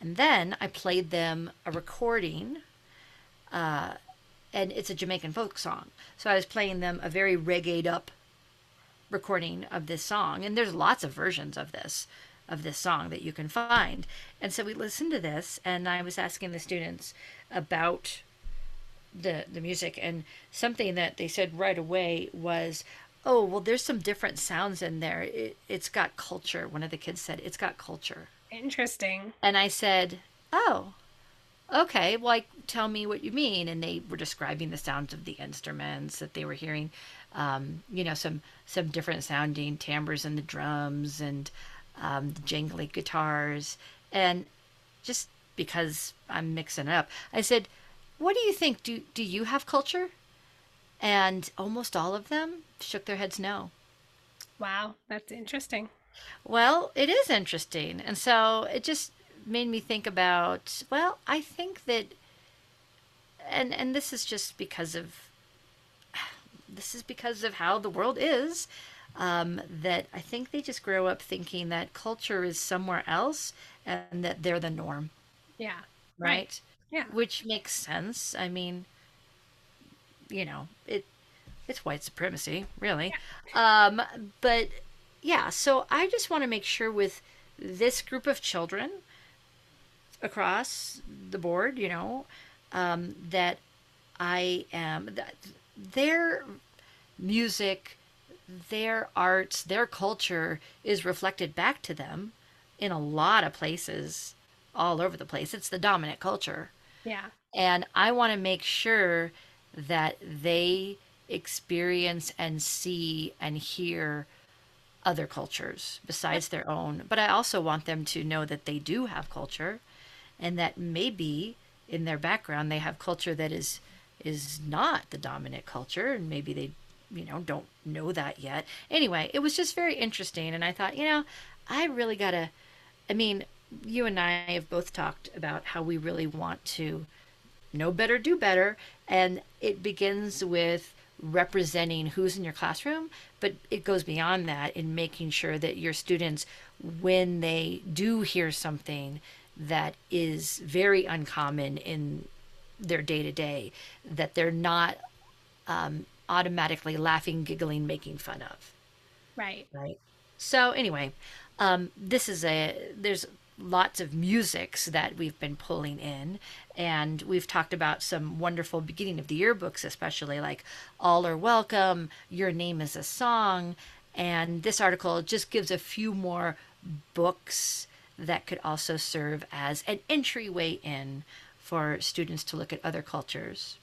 And then I played them a recording, uh, and it's a Jamaican folk song. So I was playing them a very reggae up recording of this song. And there's lots of versions of this of this song that you can find. And so we listened to this, and I was asking the students about the the music, and something that they said right away was, "Oh, well, there's some different sounds in there. It, it's got culture." One of the kids said, "It's got culture." Interesting. And I said, "Oh, okay. Well, like, tell me what you mean." And they were describing the sounds of the instruments that they were hearing. Um, you know, some some different sounding timbres in the drums and um, the jingly guitars, and just because I'm mixing it up, I said, "What do you think? Do do you have culture?" And almost all of them shook their heads no. Wow, that's interesting. Well, it is interesting, and so it just made me think about. Well, I think that, and and this is just because of. This is because of how the world is um, that I think they just grow up thinking that culture is somewhere else and that they're the norm. Yeah. Right. right. Yeah. Which makes sense. I mean, you know, it it's white supremacy, really. Yeah. Um, but yeah, so I just want to make sure with this group of children across the board, you know, um, that I am that their music their arts, their culture is reflected back to them in a lot of places all over the place. It's the dominant culture. Yeah. And I want to make sure that they experience and see and hear other cultures besides their own. But I also want them to know that they do have culture and that maybe in their background they have culture that is is not the dominant culture and maybe they you know, don't know that yet. Anyway, it was just very interesting. And I thought, you know, I really got to, I mean, you and I have both talked about how we really want to know better, do better. And it begins with representing who's in your classroom, but it goes beyond that in making sure that your students, when they do hear something that is very uncommon in their day to day, that they're not um, automatically laughing, giggling, making fun of. Right. Right. So anyway, um, this is a there's lots of musics that we've been pulling in. And we've talked about some wonderful beginning of the year books especially like all are welcome your name is a song. And this article just gives a few more books that could also serve as an entryway in for students to look at other cultures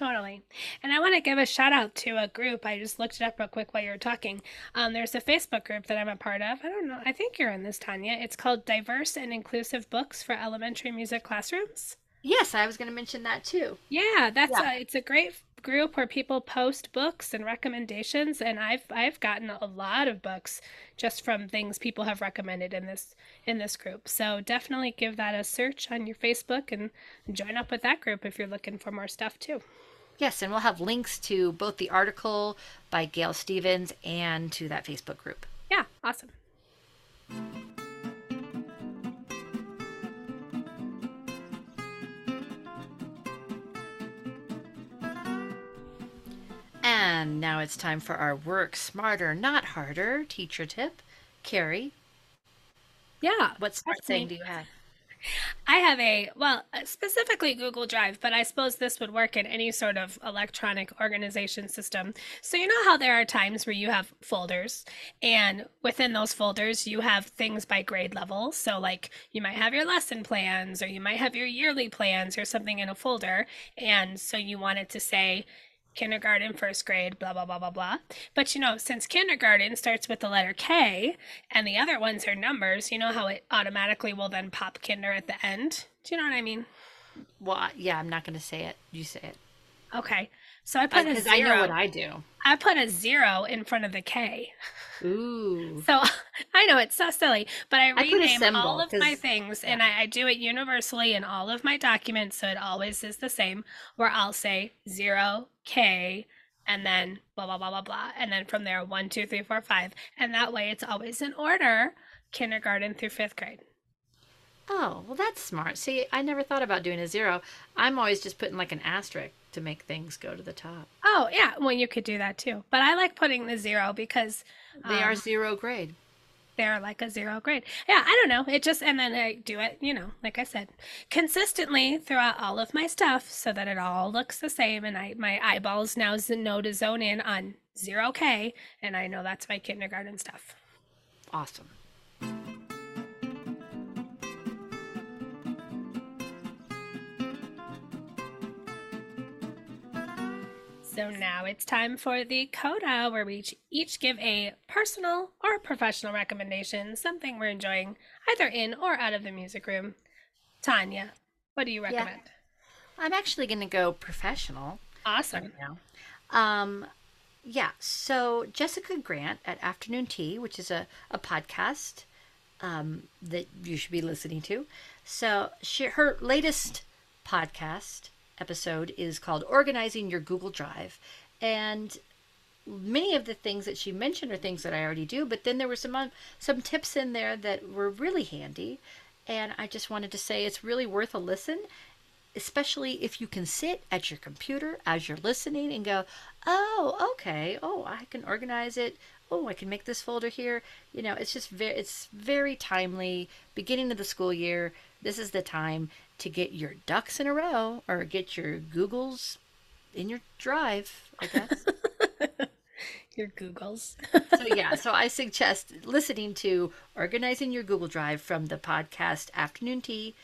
Totally. And I want to give a shout out to a group. I just looked it up real quick while you were talking. Um, there's a Facebook group that I'm a part of. I don't know. I think you're in this, Tanya. It's called Diverse and Inclusive Books for Elementary Music Classrooms. Yes, I was going to mention that too. Yeah, that's yeah. A, it's a great group where people post books and recommendations and I've I've gotten a lot of books just from things people have recommended in this in this group. So definitely give that a search on your Facebook and join up with that group if you're looking for more stuff too. Yes, and we'll have links to both the article by Gail Stevens and to that Facebook group. Yeah, awesome. And now it's time for our work smarter, not harder teacher tip. Carrie. Yeah. What smart thing do you have? I have a, well, uh, specifically Google Drive, but I suppose this would work in any sort of electronic organization system. So, you know how there are times where you have folders, and within those folders, you have things by grade level. So, like, you might have your lesson plans, or you might have your yearly plans, or something in a folder. And so, you wanted to say, kindergarten, first grade, blah, blah, blah, blah, blah. But you know, since kindergarten starts with the letter K and the other ones are numbers, you know how it automatically will then pop kinder at the end? Do you know what I mean? Well, yeah, I'm not going to say it. You say it. Okay. So I put a zero. I know what I do. I put a zero in front of the K. Ooh. So I know it's so silly, but I I rename symbol, all of my things and I, I do it universally in all of my documents, so it always is the same, where I'll say zero K and then blah blah blah blah blah. And then from there one, two, three, four, five. And that way it's always in order, kindergarten through fifth grade. Oh, well, that's smart. See, I never thought about doing a zero. I'm always just putting like an asterisk to make things go to the top. Oh yeah, well you could do that too. But I like putting the zero because They are um, zero grade. they're like a zero grade. Yeah, I don't know. It just and then I do it, you know, like I said, consistently throughout all of my stuff so that it all looks the same and I my eyeballs now z- know to zone in on 0k and I know that's my kindergarten stuff. Awesome. So now it's time for the coda where we each- give a personal or professional recommendation, something we're enjoying either in or out of the music room. Tanya, what do you recommend? Yeah. I'm actually going to go professional Awesome. right. Um, yeah, so Jessica Grant at Afternoon Tea, which is a, a podcast um, that you should be listening to. So she, her latest podcast episode is called Organizing Your Google Drive. And many of the things that she mentioned are things that I already do, but then there were some um, some tips in there that were really handy. And I just wanted to say it's really worth a listen especially if you can sit at your computer as you're listening and go, "Oh, okay. Oh, I can organize it. Oh, I can make this folder here." You know, it's just very it's very timely. Beginning of the school year, this is the time to get your ducks in a row or get your Googles in your drive, I guess. Your Googles. so yeah, so I suggest listening to Organizing Your Google Drive from the podcast Afternoon Tea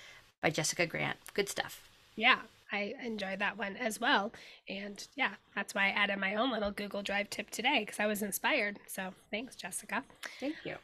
by Jessica Grant. Good stuff. Yeah, I enjoyed that one as well. And yeah, that's why I added my own little Google Drive tip today because I was inspired. So thanks, Jessica. Thank you.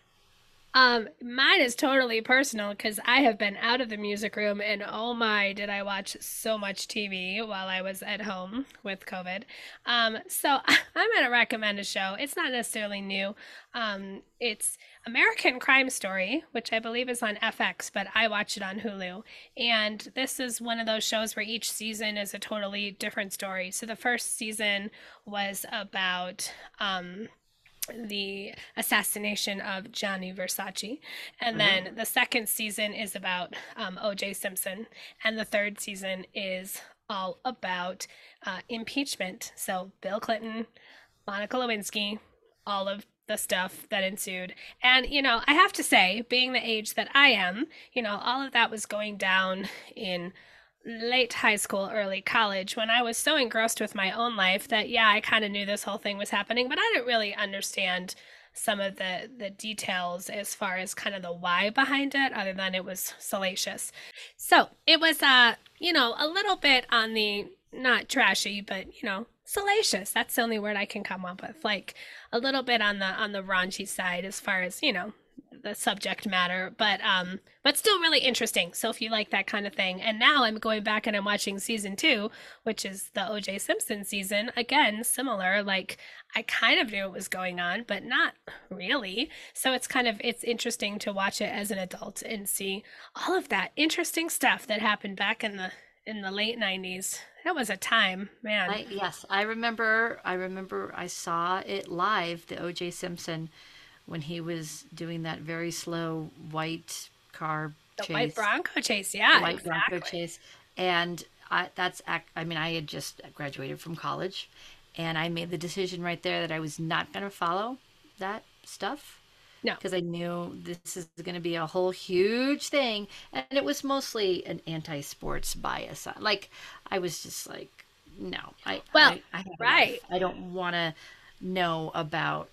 Um, mine is totally personal because I have been out of the music room and oh my, did I watch so much TV while I was at home with COVID. Um, so I'm gonna recommend a show. It's not necessarily new. Um, it's American Crime Story, which I believe is on FX, but I watch it on Hulu. And this is one of those shows where each season is a totally different story. So the first season was about um the assassination of Gianni Versace. And then the second season is about um, OJ Simpson. And the third season is all about uh, impeachment. So Bill Clinton, Monica Lewinsky, all of the stuff that ensued. And, you know, I have to say, being the age that I am, you know, all of that was going down in late high school, early college, when I was so engrossed with my own life that, yeah, I kind of knew this whole thing was happening, but I didn't really understand some of the the details as far as kind of the why behind it other than it was salacious. So it was uh you know a little bit on the not trashy but you know salacious. That's the only word i can come up with. Like a little bit on the on the raunchy side as far as you know the subject matter but um but still really interesting so if you like that kind of thing and now i'm going back and i'm watching season two which is the oj simpson season again similar like i kind of knew what was going on but not really so it's kind of it's interesting to watch it as an adult and see all of that interesting stuff that happened back in the in the late 90s that was a time man I, yes, I remember. I remember. I saw it live. The O.J. Simpson, when he was doing that very slow white car the chase, white bronco chase yeah white exactly. Bronco chase, and I, that's. I mean, I had just graduated from college, and I made the decision right there that I was not going to follow that stuff. No. because I knew this is going to be a whole huge thing, and it was mostly an anti-sports bias. Like, I was just like, no, I Well, I, I enough. right. I don't want to know about.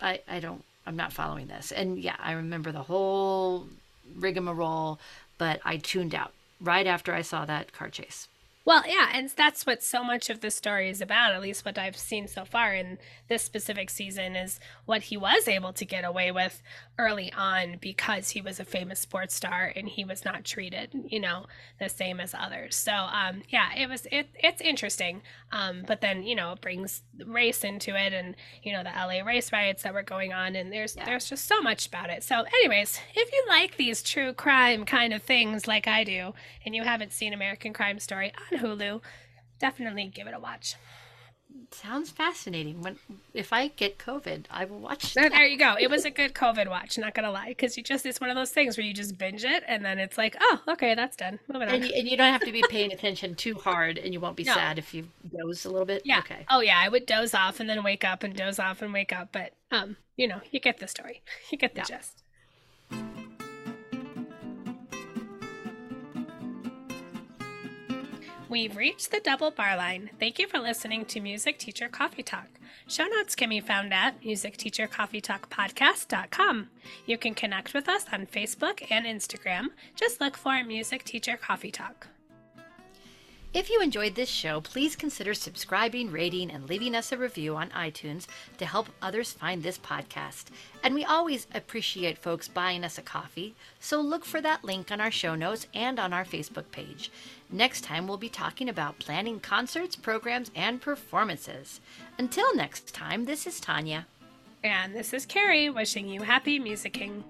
I I don't. I'm not following this. And yeah, I remember the whole rigmarole, but I tuned out right after I saw that car chase. Well, yeah, and that's what so much of the story is about, at least what I've seen so far in this specific season, is what he was able to get away with early on because he was a famous sports star and he was not treated, you know, the same as others. So, um, yeah, it was it it's interesting. Um, but then, you know, it brings race into it and, you know, the LA race riots that were going on and there's yeah. there's just so much about it. So, anyways, if you like these true crime kind of things like I do and you haven't seen American Crime Story on Hulu, definitely give it a watch. Sounds fascinating. When if I get COVID, I will watch. That. There you go. It was a good COVID watch. Not gonna lie, because you just it's one of those things where you just binge it and then it's like, oh, okay, that's done. Moving on. And you, and you don't have to be paying attention too hard, and you won't be no. sad if you doze a little bit. Yeah. Okay. Oh yeah, I would doze off and then wake up and doze off and wake up, but um, you know, you get the story. You get the yeah. gist. We've reached the double bar line. Thank you for listening to Music Teacher Coffee Talk. Show notes can be found at musicteachercoffeetalkpodcast.com. You can connect with us on Facebook and Instagram. Just look for Music Teacher Coffee Talk. If you enjoyed this show, please consider subscribing, rating, and leaving us a review on iTunes to help others find this podcast. And we always appreciate folks buying us a coffee, so look for that link on our show notes and on our Facebook page. Next time, we'll be talking about planning concerts, programs, and performances. Until next time, this is Tanya. And this is Carrie wishing you happy musicking.